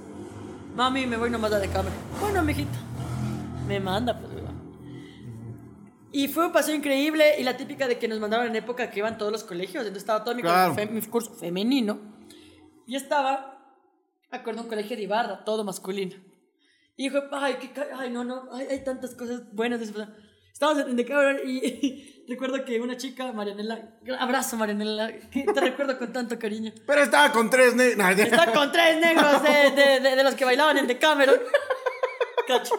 Mami, me voy nomás a de cámara. Bueno, mijita. Me manda, pues. Y fue un paseo increíble y la típica de que nos mandaron en época que iban todos los colegios. Entonces estaba todo mi, Claro. fe- mi curso femenino. Y estaba, acuerdo, un colegio de Ibarra, todo masculino. Y dijo, ay, qué ay, no, no, ay, hay tantas cosas buenas. de ese paseo". Estábamos en de cabrón y, recuerdo que una chica, Marianela, abrazo Marianela, que te recuerdo con tanto cariño. Pero estaba con tres ne... Nah, ya. Está con tres negros de, de, de, de los que bailaban en Decameron. Cacho.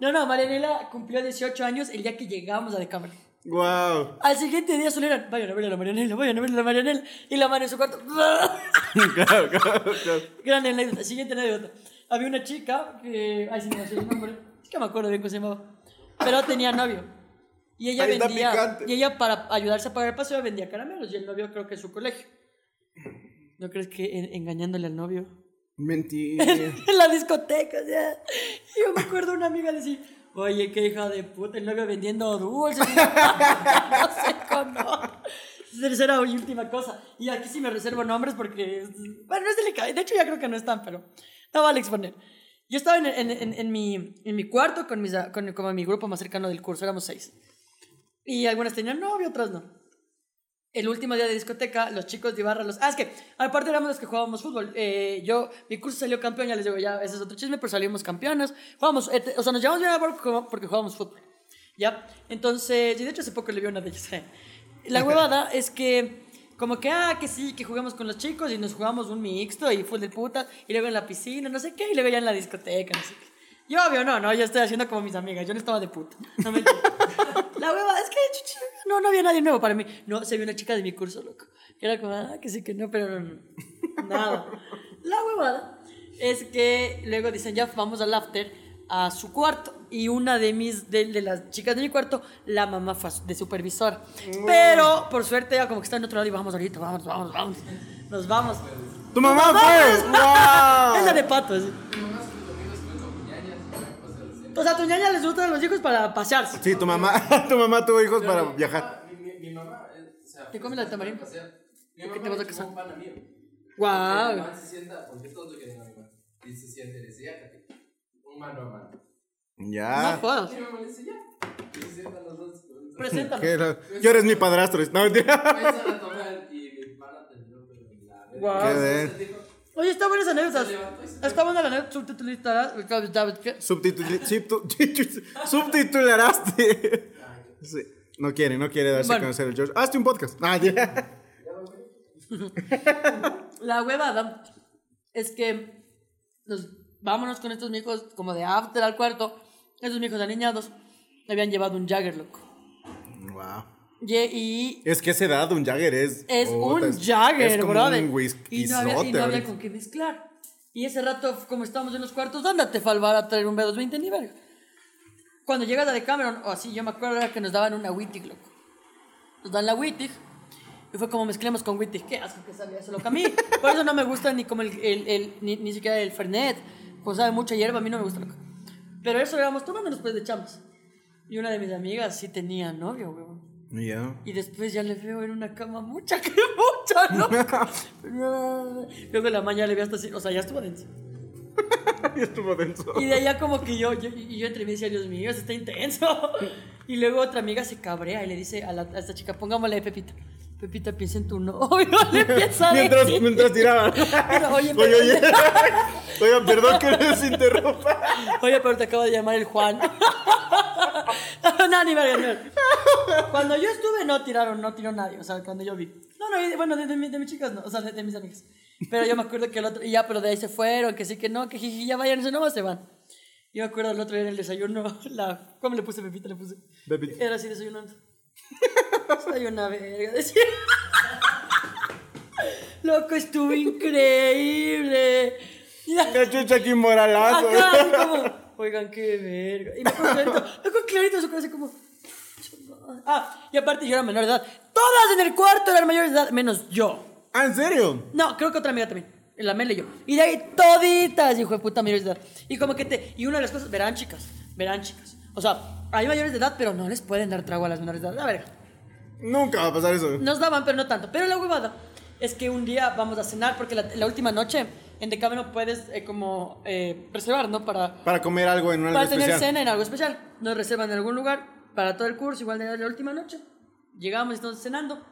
No, no, Marianela cumplió 18 años el día que llegamos a Decameron. Wow. Al siguiente día solo eran, vayan a ver a la Marianela, vayan a ver a la Marianela. Y la mano en su cuarto. claro, claro, claro. Gran anécdota. Siguiente anécdota. Había una chica que, ay, sí, no sé el nombre. Es que me acuerdo bien cómo se llamaba. Pero tenía novio. Y ella Ahí está vendía, picante. y ella para ayudarse a pagar el paseo vendía caramelos. Y el novio creo que en su colegio. ¿No crees que en- engañándole al novio? Mentira. en la discoteca, o sea. Yo me acuerdo una amiga decir, oye, qué hija de puta, el novio vendiendo dulces. no sé cómo. Tercera y última cosa. Y aquí sí me reservo nombres porque, bueno, es delicado. De hecho, ya creo que no están, pero no vale exponer. Yo estaba en, en, en, en mi, en mi cuarto con, mis, con como mi grupo más cercano del curso, éramos seis. Y algunas tenían novio, otras no el último día de discoteca, los chicos de Ibarra, los... Ah, es que aparte éramos los que jugábamos fútbol. Eh, yo, mi curso salió campeón, ya les digo, ya, ese es otro chisme, pero salimos campeonas. Jugamos, eh, o sea, nos llevamos bien a porque, jugábamos fútbol. ¿Ya? Entonces, y de hecho hace poco le vi a una de ellas. eh. La huevada es que, como que, ah, que sí, que jugamos con los chicos y nos jugamos un mixto y fue de puta, y luego en la piscina, no sé qué, y luego ya en la discoteca, no sé qué. Yo, obvio, no, no, yo estoy haciendo como mis amigas, yo no estaba de puta. No me La hueva, es que no, no había nadie nuevo para mí. No, se vio una chica de mi curso, loco. Que era como, ah, que sí, que no, pero no, nada. La huevada es que luego dicen, ya vamos al after a su cuarto. Y una de mis, de, de las chicas de mi cuarto, la mamá fue de supervisor. Pero, por suerte, ya como que está en otro lado y vamos ahorita, vamos, vamos, vamos. Nos vamos. ¡Tu mamá fue! Es ¡Wow! la de patos. Mi mamá sus amigos fue con ñañas y una cosa así. O sea, a tu ñaña les gustan los hijos para pasearse. Sí, tu mamá, tu mamá tuvo hijos para mi viajar. mamá- Mi, mamá, eh, o sea, ¿Te comes la tamarindo? pasear. Mi ¿Por qué mamá te vas a casar? un pana mío. Guau. Mi mamá se sienta, porque todo lo que diga mi mamá. Y se siente y le dice, ya, un mano a mano. No Ya. jodas. Y mi mamá le dice, ya. Y se sientan los dos. Preséntame. ¿Qué era? Yo eres mi padrastro. No, mentira. Guau. Qué bien. Oye, está buenas anécdotas. Se levantó y se Está buena la anécdota subtu- Subtitularaste. Sí. No quiere, no quiere darse Bueno. a conocer el George. Hazte un podcast. Ah, ya. La huevada es que nos vámonos con estos mijos como de after al cuarto. Esos mijos aniñados le habían llevado un Jagger, loco. Wow. Y, y Es que esa edad un Jagger es. es puta, un es- Jagger, es como brother. un whisky y no había, y no había con qué mezclar. Y ese rato, como estábamos en los cuartos, ándate, Falvar, a traer un B220 ni verga. Cuando llegas a Decameron, o así, yo me acuerdo era que nos daban una Wittig, loco. Nos dan la Wittig. Y fue como mezclemos con Wittig. Qué asco que sabía eso, loco. A mí, por eso no me gusta ni como el, el, el- ni, ni siquiera el Fernet. Pues sabe mucha hierba, a mí no me gusta, loco. Pero eso íbamos tomando después de chambas. Y una de mis amigas sí tenía novio, weón. Ya. Y después ya le veo en una cama mucha que mucha, ¿no? Luego en la mañana le veo hasta así, o sea, ya estuvo denso. Y estuvo denso. Y de allá como que yo, yo, y yo entre mí decía, Dios mío, eso está intenso. Y luego otra amiga se cabrea y le dice a, la, a esta chica, pongámosle Pepita. Pepita, piensa en tu novio, le empieza a Mientras, decir. mientras tiraban. Pero, oye, Oye, oye. Perdón que les interrumpa. Oye, pero te acabo de llamar el Juan. no, ni verga, ni verga. Cuando yo estuve, no tiraron, no tiró nadie. O sea, cuando yo vi. No, no, bueno, de, de, de mis chicas no. O sea, de, de mis amigas. Pero yo me acuerdo que el otro. Y ya, pero de ahí se fueron, que sí, que no, que jiji, ya vayan, no más se van. Yo me acuerdo el otro día en el desayuno. La, ¿Cómo le puse Pepita? Le puse. Pepita. Era así desayunando. Soy una verga, decía. Loco, estuvo increíble. La chucha aquí moralazo. Acá, como, oigan, qué verga. Y me acuerdo clarito, acuerdo clarito su cara así como. Ah, y aparte yo era menor de edad. Todas en el cuarto eran mayores de edad, menos yo. Ah, ¿en serio? No, creo que otra amiga también. La Mel y yo. Y de ahí toditas, hijo de puta, mayores de edad. Y como que te. Y una de las cosas, verán, chicas. Verán, chicas. O sea, hay mayores de edad, pero no les pueden dar trago a las menores de edad. La verga. Nunca va a pasar eso. Nos daban, pero no tanto. Pero la huevada es que un día vamos a cenar, porque la, la última noche en Decameno puedes eh, como eh, reservar, ¿no? Para, Para comer algo en una para tener especial. cena en algo especial. Nos reservan en algún lugar para todo el curso, igual de la última noche. Llegamos, estamos cenando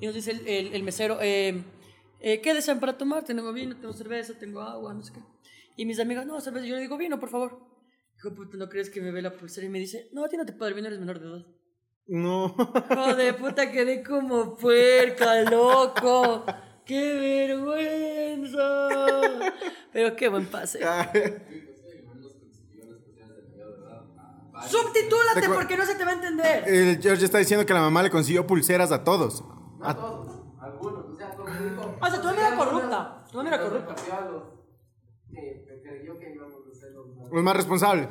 y nos dice el, el- el mesero, eh, eh, ¿qué desean para tomar? Tengo vino, tengo cerveza, tengo agua, no sé qué. Y mis amigas, no, cerveza. Yo le digo, vino, por favor. Hijo de puta, ¿no crees que me ve la pulsera y me dice, no, a ti no te puedo dar vino, eres menor de edad? No. Hijo de puta, quedé como puerca, loco. ¡Qué vergüenza! Pero qué buen pase. Subtitúlate Te cu- porque no se te va a entender. El George está diciendo que la mamá le consiguió pulseras a todos. No a todos, algunos. O sea, como dijo. O sea, tu mamá era corrupta. Tu mamá era corrupta. Los que que creyó que íbamos a ser los más. Responsables.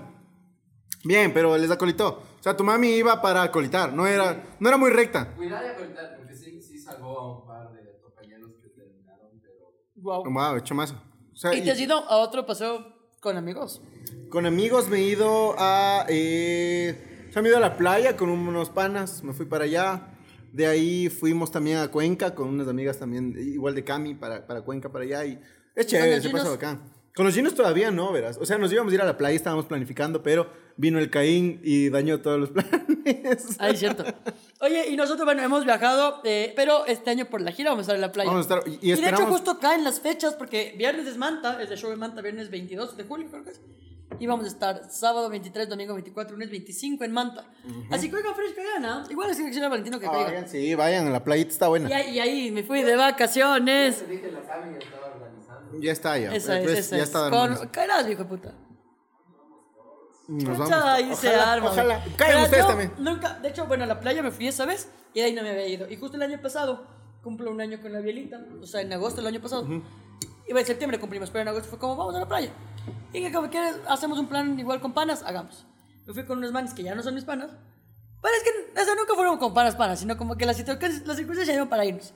Bien, pero les acolitó. O sea, tu mami iba para acolitar. No era, no era muy recta. Cuidar y acortar, porque sí, sí salvó a un par de compañeros que terminaron, pero. Wow. Wow, hecho más. O sea, ¿Y te has ido a otro paseo con amigos? Con amigos me he ido a. Eh, o sea, me he ido a la playa con unos panas. Me fui para allá. De ahí fuimos también a Cuenca con unas amigas también, igual de Cami, para, para Cuenca, para allá. Y es chévere, se pasa chinos? Con los chinos todavía no, verás. O sea, nos íbamos a ir a la playa, estábamos planificando, pero vino el Caín y dañó todos los planes. Ahí, cierto. Oye, y nosotros, bueno, hemos viajado, eh, pero este año por la gira vamos a estar en la playa. Vamos a estar- y- y de hecho, justo caen las fechas, porque viernes es Manta, es el show de Manta, viernes 22 de julio, creo que es. Y vamos a estar sábado 23, domingo 24, lunes 25 en Manta. Así que oigan, Fresh, que gana. Igual es que Valentino que caiga. Vayan, sí, vayan, la playita está buena. Y ahí, y ahí me fui de vacaciones. Te dije, la organizando. Ya está, ya. Esa es, Pues, esa ya es. está. Con... Caerás, hijo de puta. Nos vamos. Ahí se arma. Ojalá. Caigan ustedes yo también. Nunca, de hecho, bueno, a la playa me fui esa vez y de ahí no me había ido. Y justo el año pasado, cumplo un año con la Bielita, o sea, en agosto del año pasado. Iba en septiembre cumplimos, pero en agosto fue como, vamos a la playa. Y que como quieres, hacemos un plan igual con panas, hagamos. Me fui con unos manes que ya no son mis panas. Pero es que, o sea, nunca fueron con panas panas, sino como que las circunstancias, las circunstancias para irnos.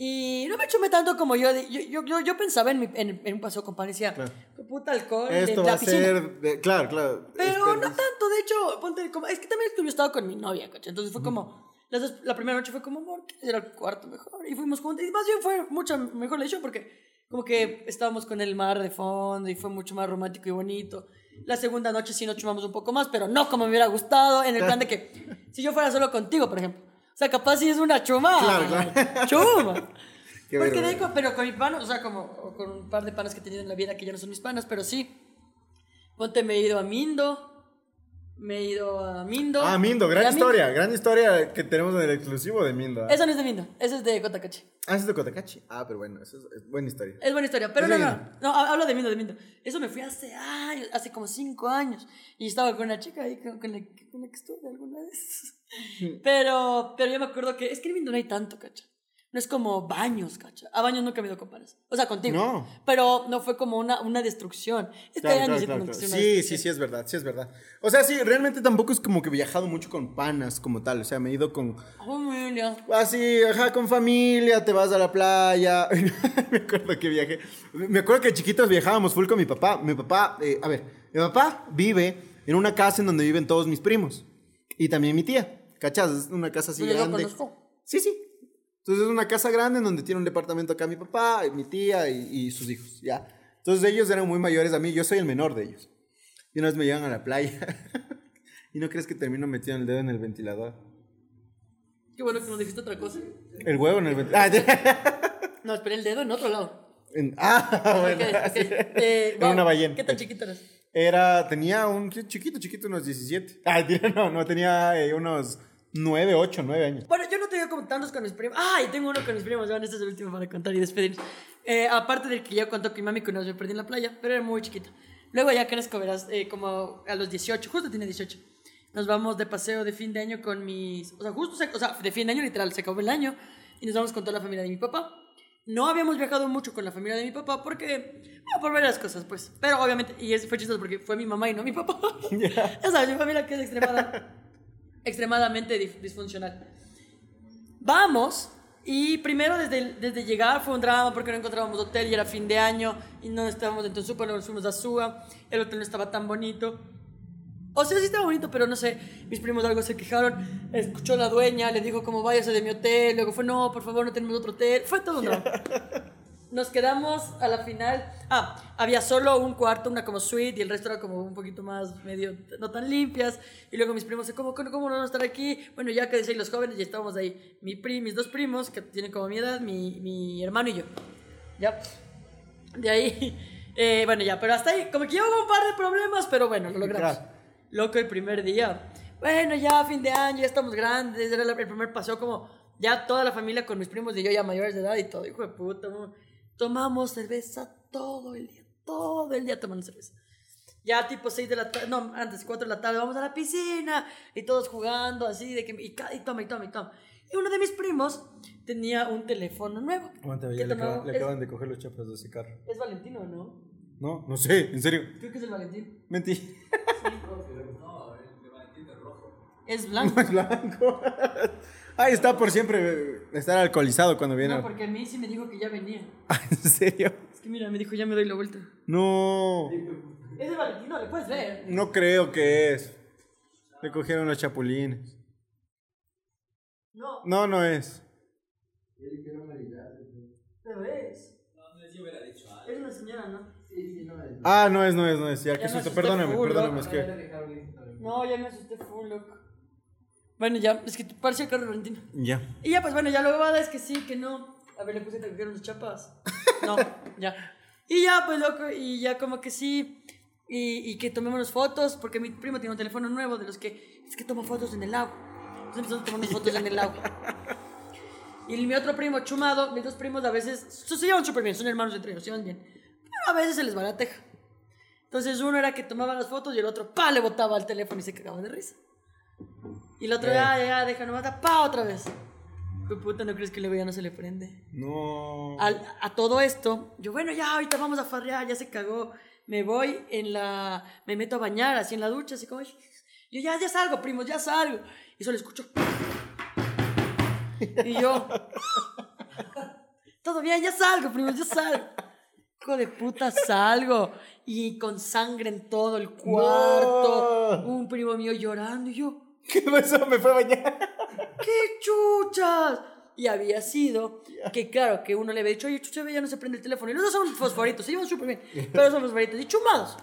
Y no me chumé tanto como yo, yo, yo, yo, pensaba en, mi- en, en un paseo con panas y decía, Claro. puta alcohol, Esto de va a ser. de- claro, claro. Pero Este, no tanto, de hecho, ponte como, es que también yo estaba con mi novia, ¿cachai? Entonces fue como, las dos- la primera noche fue como, amor, ¿quieres ir al cuarto mejor? Y fuimos juntos, y más bien fue mucho mejor la decisión porque como que estábamos con el mar de fondo y fue mucho más romántico y bonito. La segunda noche sí nos chumamos un poco más, pero no como me hubiera gustado, en el plan de que si yo fuera solo contigo, por ejemplo. O sea, capaz si es una chuma. Claro, claro. Chuma. Porque con- pero con mi pana, o sea, como o con un par de panas que he tenido en la vida que ya no son mis panas, pero sí. Ponte, me he ido a Mindo. Me he ido a Mindo. Ah, Mindo, gran a Mindo- historia. Gran historia que tenemos en el exclusivo de Mindo. ¿ah? Esa no es de Mindo, esa es de Cotacachi. Ah, ese es de Cotacachi. Ah, pero bueno, eso es, es buena historia. Es buena historia, pero no, no, no, ha- hablo de Mindo, de Mindo. Eso me fui hace años, hace como cinco años. Y estaba con una chica ahí con, con la, con la que estuve alguna vez. Pero, pero yo me acuerdo que es que en no hay tanto, cacha. No es como baños, cacha. A baños nunca me he ido con panas. O sea, contigo. No. Pero no fue como una, una destrucción. Es que Claro, claro, claro, sí, una Sí, sí, es verdad, sí es verdad. O sea, sí, realmente tampoco es como que he viajado mucho con panas como tal. O sea, me he ido con, Familia. Así, ajá, con familia, te vas a la playa. me acuerdo que viajé. Me acuerdo que chiquitos viajábamos full con mi papá. Mi papá, eh, a ver, mi papá vive en una casa en donde viven todos mis primos. Y también mi tía. ¿Cachas? Es una casa así Yo lo grande. conozco. Sí, sí. Entonces es una casa grande en donde tiene un departamento acá mi papá, mi tía y, y sus hijos, ¿ya? Entonces ellos eran muy mayores a mí, yo soy el menor de ellos. Y una vez me llevan a la playa. ¿Y no crees que termino metiendo el dedo en el ventilador? Qué bueno que nos dijiste otra cosa. El huevo en el ventilador. No, esperé el dedo en otro lado. En- ah, bueno. Ok, ok. así. Eh, Era wow, una ballena. ¿Qué tan chiquito eras? Era, tenía un chiquito, chiquito, unos 17. Ah, no, no, tenía eh, unos 9, 8, 9 años. Bueno, yo no tengo como tantos con mis primos. Ah, y tengo uno con mis primos. Bueno, este es el último para contar y despedirnos. Eh, aparte del que ya contó que mi mami me perdí en la playa, pero era muy chiquito. Luego ya crezco, verás, eh, como a los 18, justo tiene 18. Nos vamos de paseo de fin de año con mis... O sea, justo, se- o sea, de fin de año literal, se acabó el año y nos vamos con toda la familia de mi papá. No habíamos viajado mucho con la familia de mi papá porque... Bueno, por varias cosas, pues. Pero obviamente, y es, fue chistoso porque fue mi mamá y no mi papá. ya sabes, mi familia que es extremada, extremadamente disfuncional. Vamos y primero desde, desde llegar fue un drama porque no encontrábamos hotel y era fin de año y no estábamos en Tonsupa, nos fuimos a Súa, el hotel no estaba tan bonito. O sea, sí estaba bonito, pero no sé, mis primos algo se quejaron, escuchó la dueña, le dijo como váyase de mi hotel, luego fue no, por favor, no tenemos otro hotel, fue todo un drama. Nos quedamos a la final. Ah, había solo un cuarto, una como suite, y el resto era como un poquito más medio no tan limpias. Y luego mis primos, ¿cómo, cómo, cómo no vamos a estar aquí? Bueno, ya que decían los jóvenes, ya estábamos ahí. Mi pri, mis dos primos, que tienen como mi edad, mi, mi hermano y yo. Ya. De ahí, eh, bueno, ya, pero hasta ahí, como que hubo un par de problemas, pero bueno, lo logramos. Loco, el primer día. Bueno, ya fin de año, ya estamos grandes, era el primer paseo como ya toda la familia con mis primos y yo ya mayores de edad y todo, hijo de puta. ¿No? Tomamos cerveza todo el día, todo el día tomando cerveza. Ya tipo 6 de la tarde, no, antes 4 de la tarde, vamos a la piscina y todos jugando así, de que, y, toma, y toma, y toma. Y uno de mis primos tenía un teléfono nuevo. Aguanta, ya le, acaban, le es- acaban de coger los chapas de ese carro. es Valentino, ¿no? No, no sé, en serio. Creo que es el Valentín. Mentí. No, el de Valentín de rojo. Es blanco. Es blanco. Ahí está por siempre estar alcoholizado cuando viene. No, porque a mí sí me dijo que ya venía. Ah, ¿En serio? Es que mira, me dijo ya me doy la vuelta. No. Es de Valentino, le puedes ver. No creo que es. Le cogieron los chapulines. No, No, no es. pero es. Es una señora, ¿no? Ah, no es, no es, no es. Ya, Ya qué me susto. Perdóname, perdóname. ¿no? Es que. No, ya me asusté full, loco. Bueno, ya, es que parecía el carro de Valentino. Ya. Y ya, pues bueno, ya luego va es que sí, que no. A ver, le puse que cogieron los chapas. No, ya. Y ya, pues loco, y ya como que sí. Y, y que tomémonos fotos, porque mi primo tiene un teléfono nuevo de los que es que toma fotos en el agua. Entonces empezamos tomando fotos en el agua. Y mi otro primo, Chumado, mis dos primos a veces se llevan súper bien, son hermanos entre ellos, se llevan bien. Pero a veces se les va la teja. Entonces uno era que tomaba las fotos y el otro, pa, le botaba al teléfono y se cagaba de risa. Y el otro, ya, ya, ya, deja nomás, pa, otra vez. Tu puta, ¿no crees que luego ya no se le prende? No. Al- a todo esto, yo, bueno, ya, ahorita vamos a farrear, ya se cagó. Me voy en la. Me meto a bañar así en la ducha, así como. Yo, ya, ya salgo, primos, ya salgo. Y solo escucho. Y yo. Todo bien, ya salgo, primos, ya salgo. Hijo de puta, salgo. Y con sangre en todo el cuarto. No. Un primo mío llorando. Y yo. ¿Qué pasó? Me fue a bañar. ¡Qué chuchas! Y había sido que, claro, que uno le había dicho, oye, chucha, ya no se prende el teléfono. Y los dos son fosforitos, se llevan súper bien, pero son fosforitos y chumados.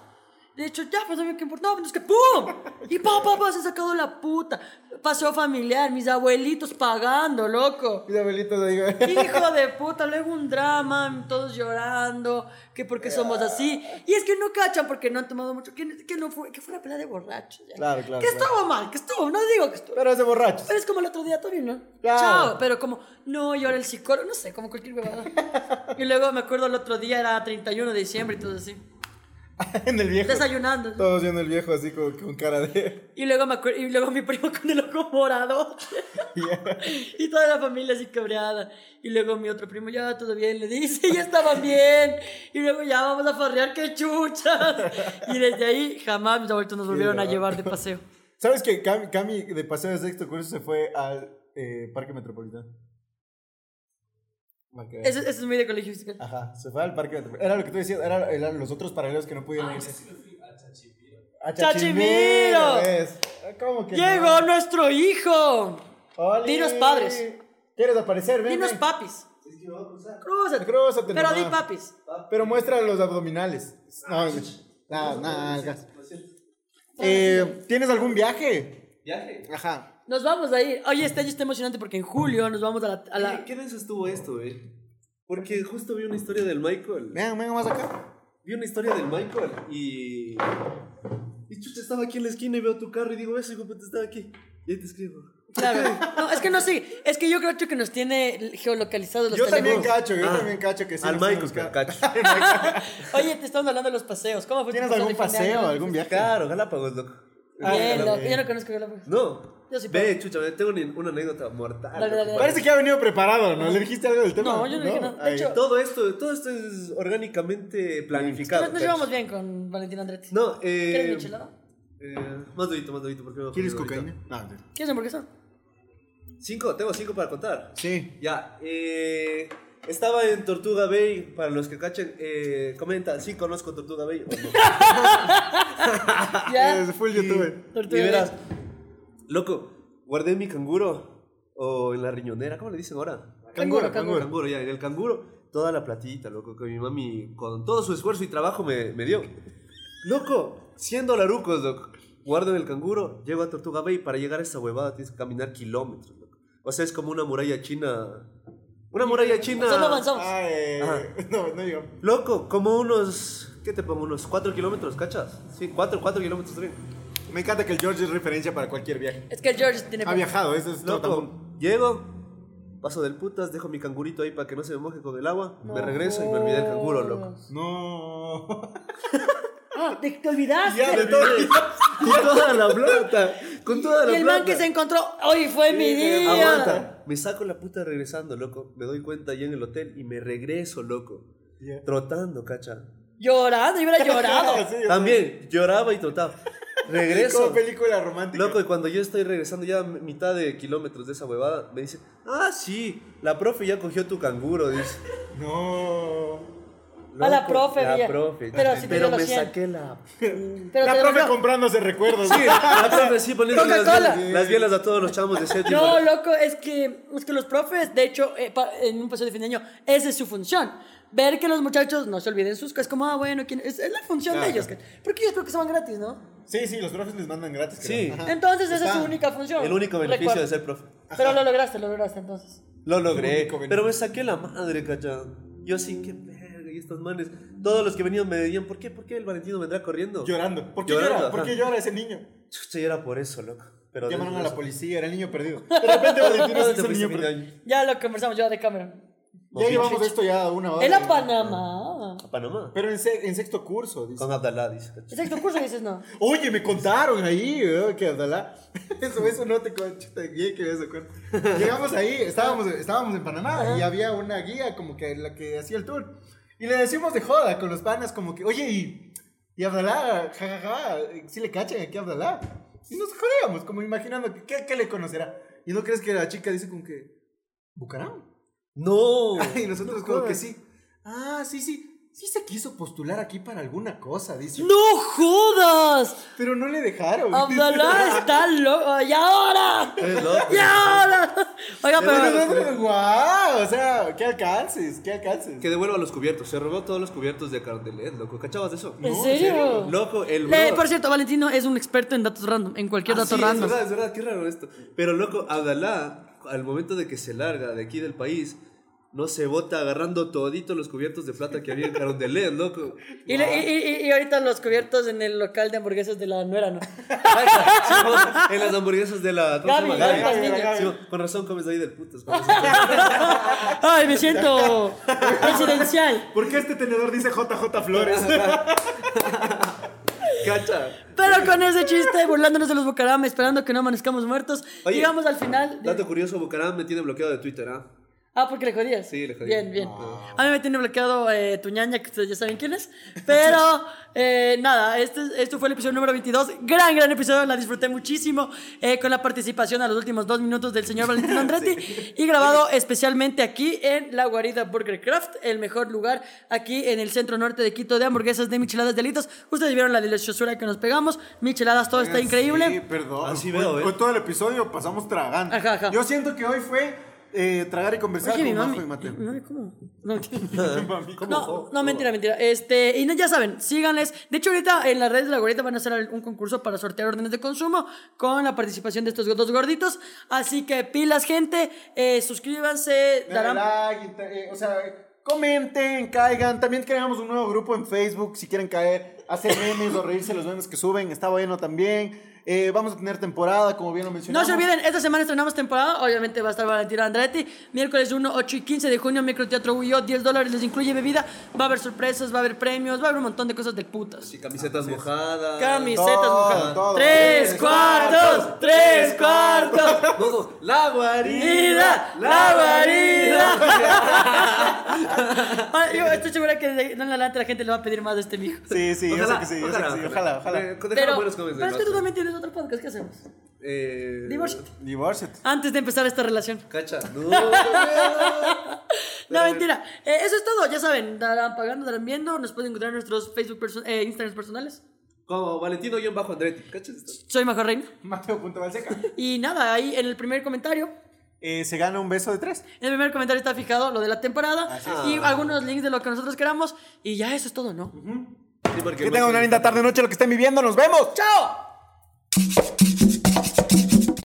De hecho, ya, pues a mí qué importa. No, pero es que ¡pum! Y pa, pa, pa, se ha sacado la puta. Paseo familiar, mis abuelitos pagando, loco. Mis abuelitos ahí. Hijo de puta, luego un drama, todos llorando, que porque somos así. Y es que no cachan porque no han tomado mucho, que, que no fue, que fue una pelea de borrachos. ya. Claro, claro, Que claro. estuvo mal, que estuvo, no digo que estuvo. Pero es de borrachos. Pero es como el otro día, todo bien, ¿no? Claro. Chao, pero como, no, y ahora el psicólogo, no sé, como cualquier huevada. y luego me acuerdo el otro día, era 31 de diciembre y todo así. en el viejo. desayunando. Todos viendo el viejo así como con cara de. Y luego, me y luego mi primo con el ojo morado. y toda la familia así cabreada. Y luego mi otro primo, ya todo bien, le dice, ya estaban bien. Y luego ya vamos a farrear, qué chuchas. Y desde ahí jamás mis abuelitos nos volvieron a llevar de paseo. ¿Sabes que Cami, Cami de paseo de sexto curso se fue al eh, Parque Metropolitano? Eso, eso es muy de colegio fiscal. Ajá, se fue al Parque. Era lo que tú decías, era- eran los otros paralelos que no pudieron irse. A Chachimiro. ¿ves? ¿Cómo que Llegó no? nuestro hijo. ¡Oli! Dinos padres. ¿Quieres aparecer? Ven, Dinos ven. papis. Crúzate. Crúzate Pero di nomás. papis. Pero muestra los abdominales. No, nada, nada, nalgas. Eh, ¿Tienes algún viaje? Viaje. Ajá. Nos vamos a ir. Oye, este año está emocionante porque en julio nos vamos a la. a la- ¿Qué, denso estuvo esto, eh? Porque justo vi una historia del Michael. Vengan, vengan más acá. Vi una historia del Michael y. Y chucha, estaba aquí en la esquina y veo tu carro y digo, ese hijo estaba aquí. Y ahí te escribo. Claro. No, es que no sé. Es que yo creo que nos tiene geolocalizados los Yo también cacho, yo Ah, también cacho que sí. Al Michael, tenemos cacho. Oye, te estamos hablando de los paseos. ¿Cómo fue tu ¿Tienes algún paseo, algún viaje? Claro, Galápagos, loco. Bien, Ah, bien. Yo no conozco Galápagos. No. Yo sí Ve, puedo. chucha, me tengo una, una anécdota mortal. Dale, loco. dale, dale. Parece que ha venido preparado, ¿no? ¿Le dijiste algo del tema? No, yo no dije nada. De hecho- Todo esto, todo esto es orgánicamente planificado. Nos, llevamos bien con Valentín Andretti. No, ¿Quieres eh. michelada? eh, más dudito, más dudito. porque me ¿Quieres acuerdo ahorita. cocaína? No, no. ¿Quieres hamburguesa? Cinco, tengo cinco para contar. Sí. Ya, eh, estaba en Tortuga Bay, para los que cachen, eh, comenta, ¿sí conozco Tortuga Bay o no? Ya. Es full youtuber. y Tortuga verás, loco, guardé mi canguro, o en la riñonera, ¿cómo le dicen ahora? Canguro, canguro. Canguro, ya, en el canguro, toda la platita, loco, que mi mami, con todo su esfuerzo y trabajo me, me dio. Loco, 100 dolarucos, loco. Guardo en el canguro, llego a Tortuga Bay, para llegar a esa huevada tienes que caminar kilómetros, loco. O sea, es como una muralla china... Una muralla china... Solo avanzamos. Ay, no, no llegamos. Loco, como unos. ¿Qué te pongo? Unos 4 kilómetros, ¿cachas? Sí, 4, 4 kilómetros también. Me encanta que el George es referencia para cualquier viaje. Es que el George tiene. Ha viajado, eso es todo tan- Loco, llego, paso del putas, dejo mi cangurito ahí para que no se me moje con el agua, me regreso y me olvidé del canguro, loco. No. Ah, te, te olvidaste. ya, de todo. Con toda la plata, con toda la y el plata. man que se encontró, hoy fue mi día. Aguanta, me saco la puta regresando, loco. Me doy cuenta ya en el hotel y me regreso, loco. Ya. Trotando, cacha. Llorando, yo hubiera llorado. Sí, También lloraba y trotaba. Regreso. Como película romántica. Loco, y cuando yo estoy regresando ya a mitad de kilómetros de esa huevada, me dice, ah, sí, la profe ya cogió tu canguro, dice. No. A la Loco, profe, la profe. Pero si los me 100. saqué la... Pero la profe comprándose recuerdos. Sí, la profe sí poniendo las las bielas a todos los chamos de séptimo. No, loco, es que, es que los profes, de hecho, eh, pa- en un paseo de fin de año, esa es su función. Ver que los muchachos no se olviden sus cosas, como, ah, bueno, ¿quién? Es, es la función Claro. de ellos. que- Porque ellos creo que se van gratis, ¿no? Sí, sí, los profes les mandan gratis. Sí. Entonces, esa es su única función. El único beneficio de ser profe. Pero lo lograste, lo lograste entonces. Lo logré, pero me saqué la madre, cacha. Yo sí, qué verga, y estos manes. Todos los que venían me decían, ¿por qué? ¿Por qué el Valentino vendrá corriendo? Llorando. ¿Por qué Llorando, llora? ¿Por qué llora ese niño? Chucha, era por eso, loco. Pero Llamaron a la policía, era el niño perdido. De repente Valentino ¿Dónde es el niño perdido. Ya lo conversamos yo de cámara. Ya llevamos esto ya una hora. En la Panamá. A Panamá. Pero en, se- en sexto curso, dice. Con Abdalá, dice. ¿El sexto curso dices no? Oye, me contaron ahí, eh, que Abdalá. Eso, eso no te concho, bien que eso cuento. Llegamos ahí, estábamos, estábamos en Panamá y había una guía como que la que hacía el tour. Y le decimos de joda con los panas como que, oye, y, y Abdalá, jajaja, sí le cachan aquí a Abdalá. Y nos jodíamos, como imaginando, que, ¿qué, qué le conocerá? Y no crees que la chica dice como que, ¿Bucaram? No. Y nosotros no como que jodas. sí. Ah, sí, sí. Sí se quiso postular aquí para alguna cosa, dice. ¡No jodas! Pero no le dejaron. Abdalá está loco. ¡Y ahora! Es loco. ¡Y ahora! Oiga, Pero pero. guau, o sea, qué alcances, qué alcances. Que devuelva los cubiertos. Se robó todos los cubiertos de Cardelet, loco. ¿Cachabas de eso? ¿En No, serio? Loco, el bro- por cierto, Valentino es un experto en datos random, en cualquier Ah, dato sí, random. Es verdad, es verdad, qué raro esto. Pero loco, Abdalá, al momento de que se larga de aquí del país, no se bota agarrando toditos los cubiertos de plata que había en Carondelet, loco. Y, le- y, y- y ahorita los cubiertos en el local de hamburguesas de la nuera, ¿no? en las hamburguesas de la. ¿Cómo se Gaby, llama? Gaby Gaby. Patiño. Sí, con razón comes ahí del putas. Ay, me siento presidencial. ¿Por qué este tenedor dice JJ Flores? Cacha. Con ese chiste, burlándonos de los Bucaram, esperando que no amanezcamos muertos, Oye, llegamos al final. de- Dato curioso, Bucaram me tiene bloqueado de Twitter, ¿ah? Ah, porque le jodías. Sí, le jodí. Bien, bien. A mí me tiene bloqueado eh, tu ñaña, que ustedes ya saben quién es. Pero eh, nada, este, esto fue el episodio número 22. Gran, gran episodio, la disfruté muchísimo. eh, con la participación a los últimos dos minutos del señor Valentino Andretti. Y grabado especialmente aquí en la guarida Burger Craft, el mejor lugar aquí en el centro norte de Quito de hamburguesas de micheladas delitos. Ustedes vieron la deliciosura que nos pegamos. Micheladas, todo está increíble. Sí, perdón. Así veo, ¿eh? Hoy todo el episodio pasamos tragando. Ajá, ajá. Yo siento que hoy fue eh, tragar y conversar Oye, mi con Majo y Mateo. mi mami, ¿cómo? No, no, no, mentira, mentira. Este, y no, ya saben, síganles. De hecho, ahorita en las redes de la gorita van a hacer un concurso para sortear órdenes de consumo con la participación de estos dos gorditos. Así que pilas, gente. eh, suscríbanse. Darán. like, eh, o sea, comenten, caigan. También creamos un nuevo grupo en Facebook si quieren caer, hacer memes o reírse los memes que suben. Está bueno también. Eh, vamos a tener temporada, como bien lo No mencionamos. se olviden, esta semana estrenamos temporada. Obviamente va a estar Valentino Andretti. Miércoles 1, 8 y 15 de junio, Microteatro Huyo. 10 dólares les incluye bebida. Va a haber sorpresas, va a haber premios, va a haber un montón de cosas del putas. Sí, camisetas mojadas. Camisetas, Todo, todo. Tres Tres cuartos, tres cuartos. Todos. La guarida. La guarida. Yo estoy segura que de no en adelante la gente le va a pedir más de este mijo. Sí, sí, yo sé Ojalá, que sí, yo sé que sí. Ojalá, ojalá. Pero, es que tú ¿no? también tienes otro podcast, ¿qué hacemos? Eh, Divórciate. Divórciate. Antes de empezar esta relación. Cacha. No, mentira. Eh, eso es todo, ya saben. Darán pagando, darán viendo. Nos pueden encontrar en nuestros Facebook, perso- eh, Instagrams personales. Como Valentino-Andretti. ¿Cachas esto? Soy Majo Reina. Mateo.valseca. Y nada, ahí en el primer comentario. Eh, se gana un beso de tres. En el primer comentario está fijado lo de la temporada. Y algunos links de lo que nosotros queramos. Y ya eso es todo, ¿no? Sí, porque Que tengan una linda tarde, noche, lo que estén viviendo. ¡Nos vemos! ¡Chao! you